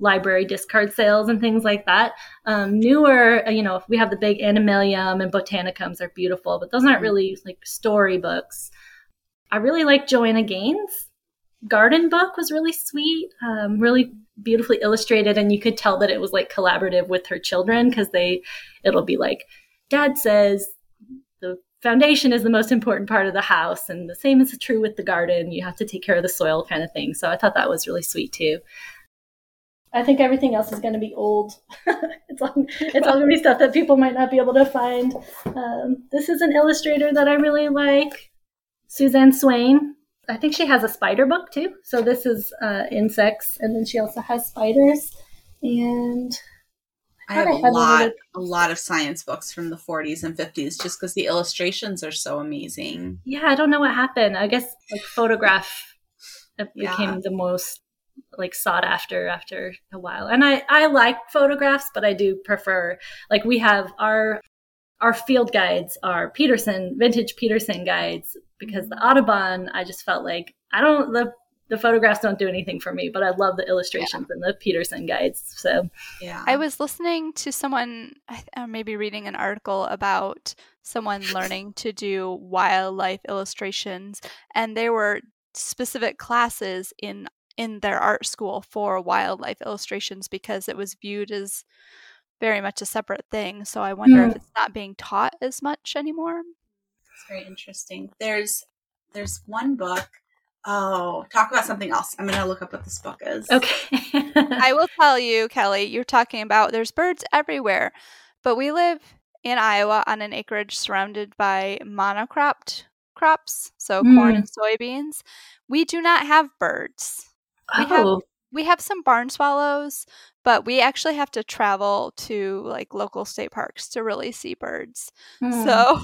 library discard sales and things like that. Um, newer uh, you know if we have the big animalium and botanicums are beautiful but those aren't really like story books i really like joanna gaines. Garden book was really sweet um, really beautifully illustrated and you could tell that it was like collaborative with her children because they it'll be like dad says the foundation is the most important part of the house and the same is true with the garden. You have to take care of the soil kind of thing. So i thought that was really sweet too i think everything else is going to be old. It's all it's all going to be stuff that people might not be able to find. Um, this is an illustrator that i really like Su Zan Swain. I think she has a spider book too. So this is uh, insects and then she also has spiders and I have I a have a lot, little- a lot of science books from the 40s and 50s just because the illustrations are so amazing. yeah i don't know what happened. I guess like photograph Yeah. became the most like sought after after a while. And i i like photographs but i do prefer like we have our our field guides are peterson vintage peterson guides. Because the audubon i just felt like i don't the the photographs don't do anything for me but i love the illustrations and the peterson guides so. Yeah. I was listening to someone, I th- or maybe reading an article about someone learning to do wildlife illustrations, and there were specific classes in in their art school for wildlife illustrations because it was viewed as very much a separate thing. So I wonder mm. if it's not being taught as much anymore. It's very interesting. There's there's one book. Oh, talk about something else. I'm gonna look up what this book is. Okay. I will tell you, Kelly. You're talking about there's birds everywhere, but we live in Iowa on an acreage surrounded by monocropped crops, so mm. corn and soybeans. We do not have birds. We oh. have we have some barn swallows, but we actually have to travel to like local state parks to really see birds. Mm. So,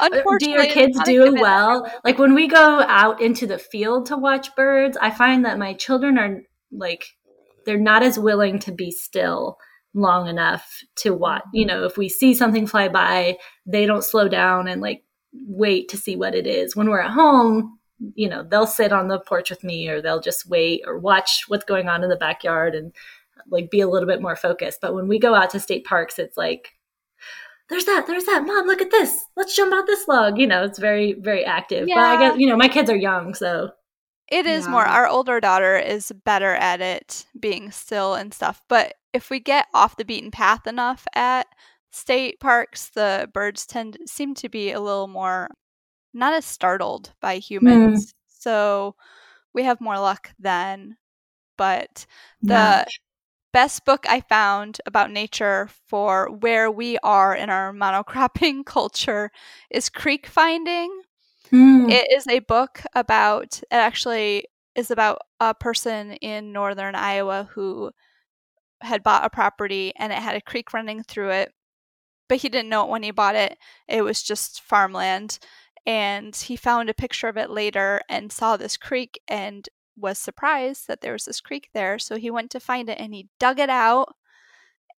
unfortunately, do your kids do well? Like when we go out into the field to watch birds, I find that my children are like they're not as willing to be still long enough to watch. You know, if we see something fly by, they don't slow down and like wait to see what it is. When we're at home, you know, they'll sit on the porch with me or they'll just wait or watch what's going on in the backyard and like be a little bit more focused. But when we go out to state parks, it's like, there's that, there's that, mom, look at this. Let's jump out this log. You know, it's very, very active. Yeah. But I guess, you know, my kids are young, so. It is yeah. more. Our older daughter is better at it being still and stuff. But if we get off the beaten path enough at state parks, the birds tend seem to be a little more not as startled by humans. Mm. So we have more luck then. But the yeah. best book I found about nature for where we are in our monocropping culture is Creek Finding. Mm. It is a book about, it actually is about a person in northern Iowa who had bought a property and it had a creek running through it. But he didn't know it when he bought it. It was just farmland and he found a picture of it later and saw this creek and was surprised that there was this creek there so he went to find it and he dug it out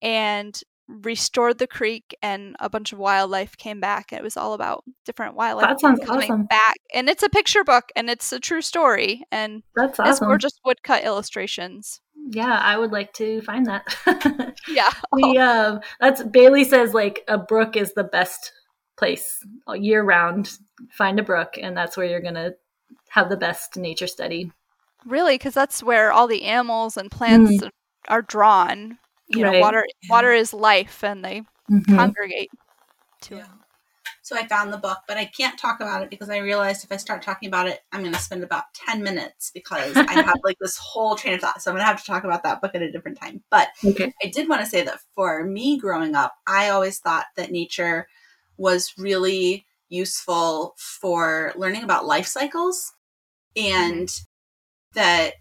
and restored the creek and a bunch of wildlife came back it was all about different wildlife that sounds coming awesome. back and it's a picture book and it's a true story and that's awesome. it's just woodcut illustrations yeah i would like to find that yeah we um that's bailey says like a brook is the best place year round. Find a brook, and that's where you're going to have the best nature study. Really, because that's where all the animals and plants mm. are drawn. You right. know, water water is life, and they mm-hmm. congregate to yeah. it. So I found the book, but I can't talk about it because I realized if I start talking about it, I'm going to spend about 10 minutes because I have like this whole train of thought. So I'm going to have to talk about that book at a different time. But okay. I did want to say that for me growing up, I always thought that nature was really useful for learning about life cycles and that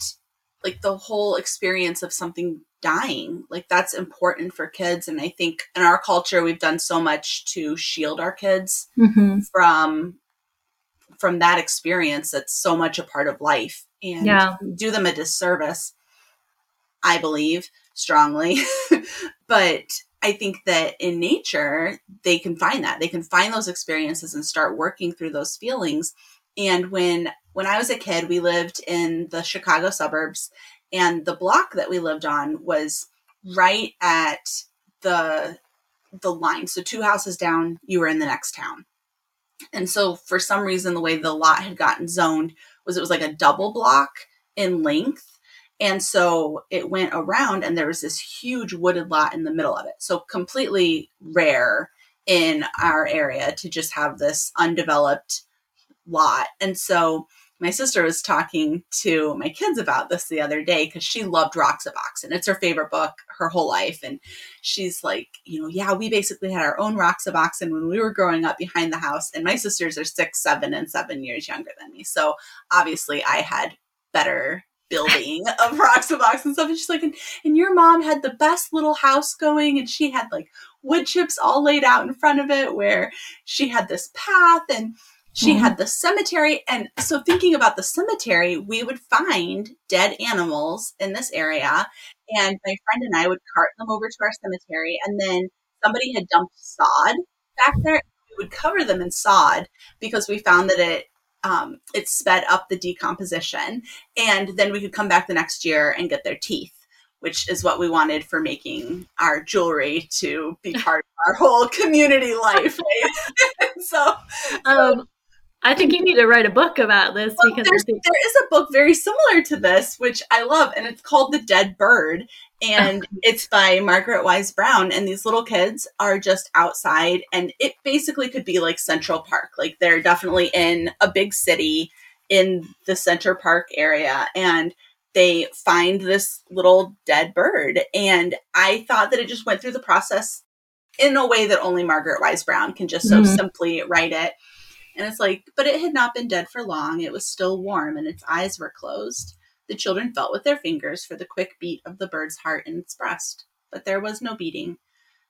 like the whole experience of something dying like that's important for kids and i think in our culture we've done so much to shield our kids mm-hmm. from from that experience that's so much a part of life and yeah. do them a disservice i believe strongly but I think that in nature, they can find that. They can find those experiences and start working through those feelings. And when when I was a kid, we lived in the Chicago suburbs and the block that we lived on was right at the the line. So two houses down, you were in the next town. And so for some reason the way the lot had gotten zoned was it was like a double block in length and so it went around, and there was this huge wooded lot in the middle of it. So completely rare in our area to just have this undeveloped lot. And so my sister was talking to my kids about this the other day because she loved Roxaboxen it's her favorite book her whole life. And she's like, you know, yeah, we basically had our own Roxaboxen when we were growing up behind the house. And my sisters are six, seven, and seven years younger than me. So obviously I had better building of Roxaboxen and stuff. And she's like, and, and your mom had the best little house going, and she had like wood chips all laid out in front of it, where she had this path and she mm-hmm. had the cemetery. And so, thinking about the cemetery, we would find dead animals in this area, and my friend and I would cart them over to our cemetery, and then somebody had dumped sod back there. We would cover them in sod because we found that it um, it sped up the decomposition. And then we could come back the next year and get their teeth, which is what we wanted for making our jewelry to be part of our whole community life. Right? so, um, I think you need to write a book about this well, because think- there is a book very similar to this, which I love, and it's called The Dead Bird. And it's by Margaret Wise Brown. And these little kids are just outside, and it basically could be like Central Park. Like they're definitely in a big city in the Center Park area. And they find this little dead bird. And I thought that it just went through the process in a way that only Margaret Wise Brown can just so mm-hmm. simply write it. And it's like, but it had not been dead for long. It was still warm and its eyes were closed. The children felt with their fingers for the quick beat of the bird's heart in its breast, but there was no beating.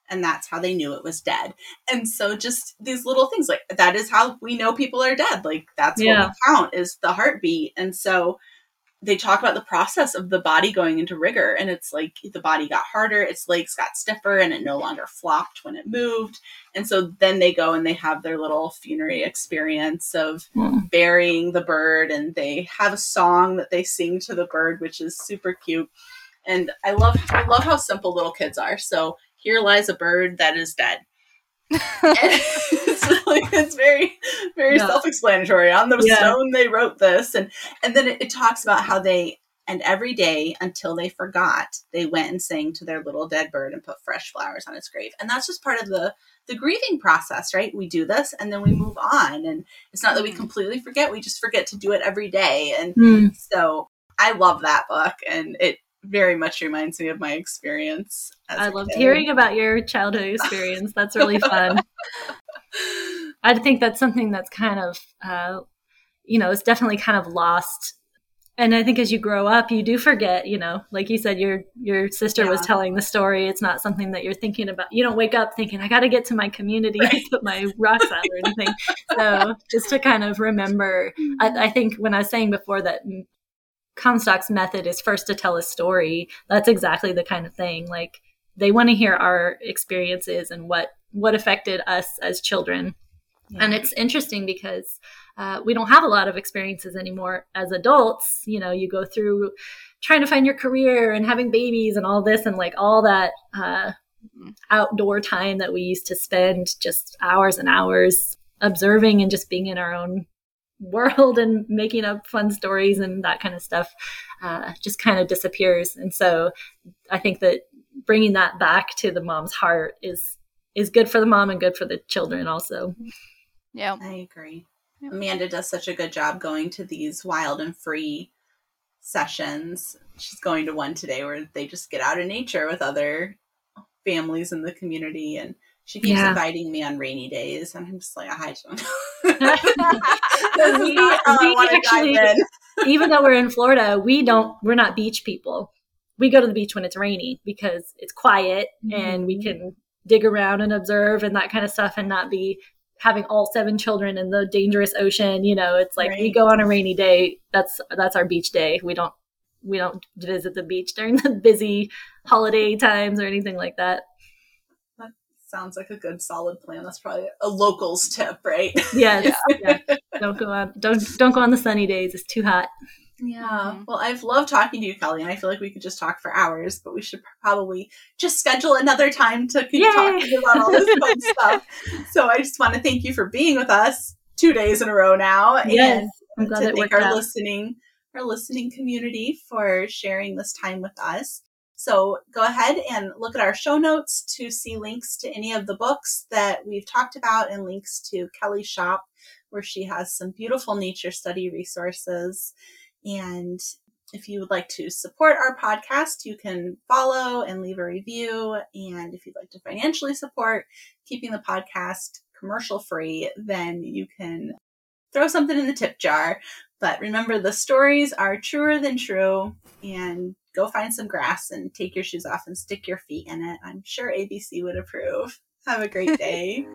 And that's how they knew it was dead. And so, just these little things like that is how we know people are dead. Like, that's yeah. what we count is the heartbeat. And so, they talk about the process of the body going into rigor and it's like the body got harder its legs got stiffer and it no longer flopped when it moved. And so then they go and they have their little funerary experience of mm. burying the bird and they have a song that they sing to the bird which is super cute. And i love i love how simple little kids are. So here lies a bird that is dead like, it's very very yeah. self-explanatory on the yeah. stone they wrote this and and then it, it talks about how they and every day until they forgot they went and sang to their little dead bird and put fresh flowers on its grave and that's just part of the the grieving process right we do this and then we move on and it's not that we mm. completely forget we just forget to do it every day and mm. so i love that book and it very much reminds me of my experience. I loved kid. hearing about your childhood experience. That's really fun. I think that's something that's kind of, uh, you know, it's definitely kind of lost. And I think as you grow up, you do forget. You know, like you said, your your sister yeah. was telling the story. It's not something that you're thinking about. You don't wake up thinking, "I got to get to my community right. put my rocks out" or anything. so just to kind of remember, I, I think when I was saying before that Comstock's method is first to tell a story. That's exactly the kind of thing. Like they want to hear our experiences and what what affected us as children. Yeah. And it's interesting because uh, we don't have a lot of experiences anymore as adults. You know, you go through trying to find your career and having babies and all this and like all that uh, outdoor time that we used to spend just hours and hours observing and just being in our own world and making up fun stories and that kind of stuff uh, just kind of disappears. And so I think that bringing that back to the mom's heart is is good for the mom and good for the children also. Yeah, I agree. Amanda does such a good job going to these wild and free sessions. She's going to one today where they just get out in nature with other families in the community and she keeps yeah. inviting me on rainy days, and I'm just like, I don't actually, even though we're in Florida, we don't. We're not beach people. We go to the beach when it's rainy because it's quiet mm-hmm. and we can dig around and observe and that kind of stuff, and not be having all seven children in the dangerous ocean. You know, it's like right. we go on a rainy day. That's that's our beach day. We don't we don't visit the beach during the busy holiday times or anything like that That sounds like a good solid plan. That's probably a locals tip, right? Yes. Yeah. yeah. Don't go on don't don't go on the sunny days. It's too hot. Yeah. Mm-hmm. Well, I've loved talking to you, Kelly, and I feel like we could just talk for hours, but we should probably just schedule another time to keep Yay! talking about all this fun stuff. So I just want to thank you for being with us two days in a row now. Yes. And I'm glad to thank our out. listening our listening community for sharing this time with us. So go ahead and look at our show notes to see links to any of the books that we've talked about and links to Kelly's shop where she has some beautiful nature study resources. And if you would like to support our podcast, you can follow and leave a review. And if you'd like to financially support keeping the podcast commercial free, then you can throw something in the tip jar. But remember, the stories are truer than true. And go find some grass and take your shoes off and stick your feet in it. I'm sure ABC would approve. Have a great day.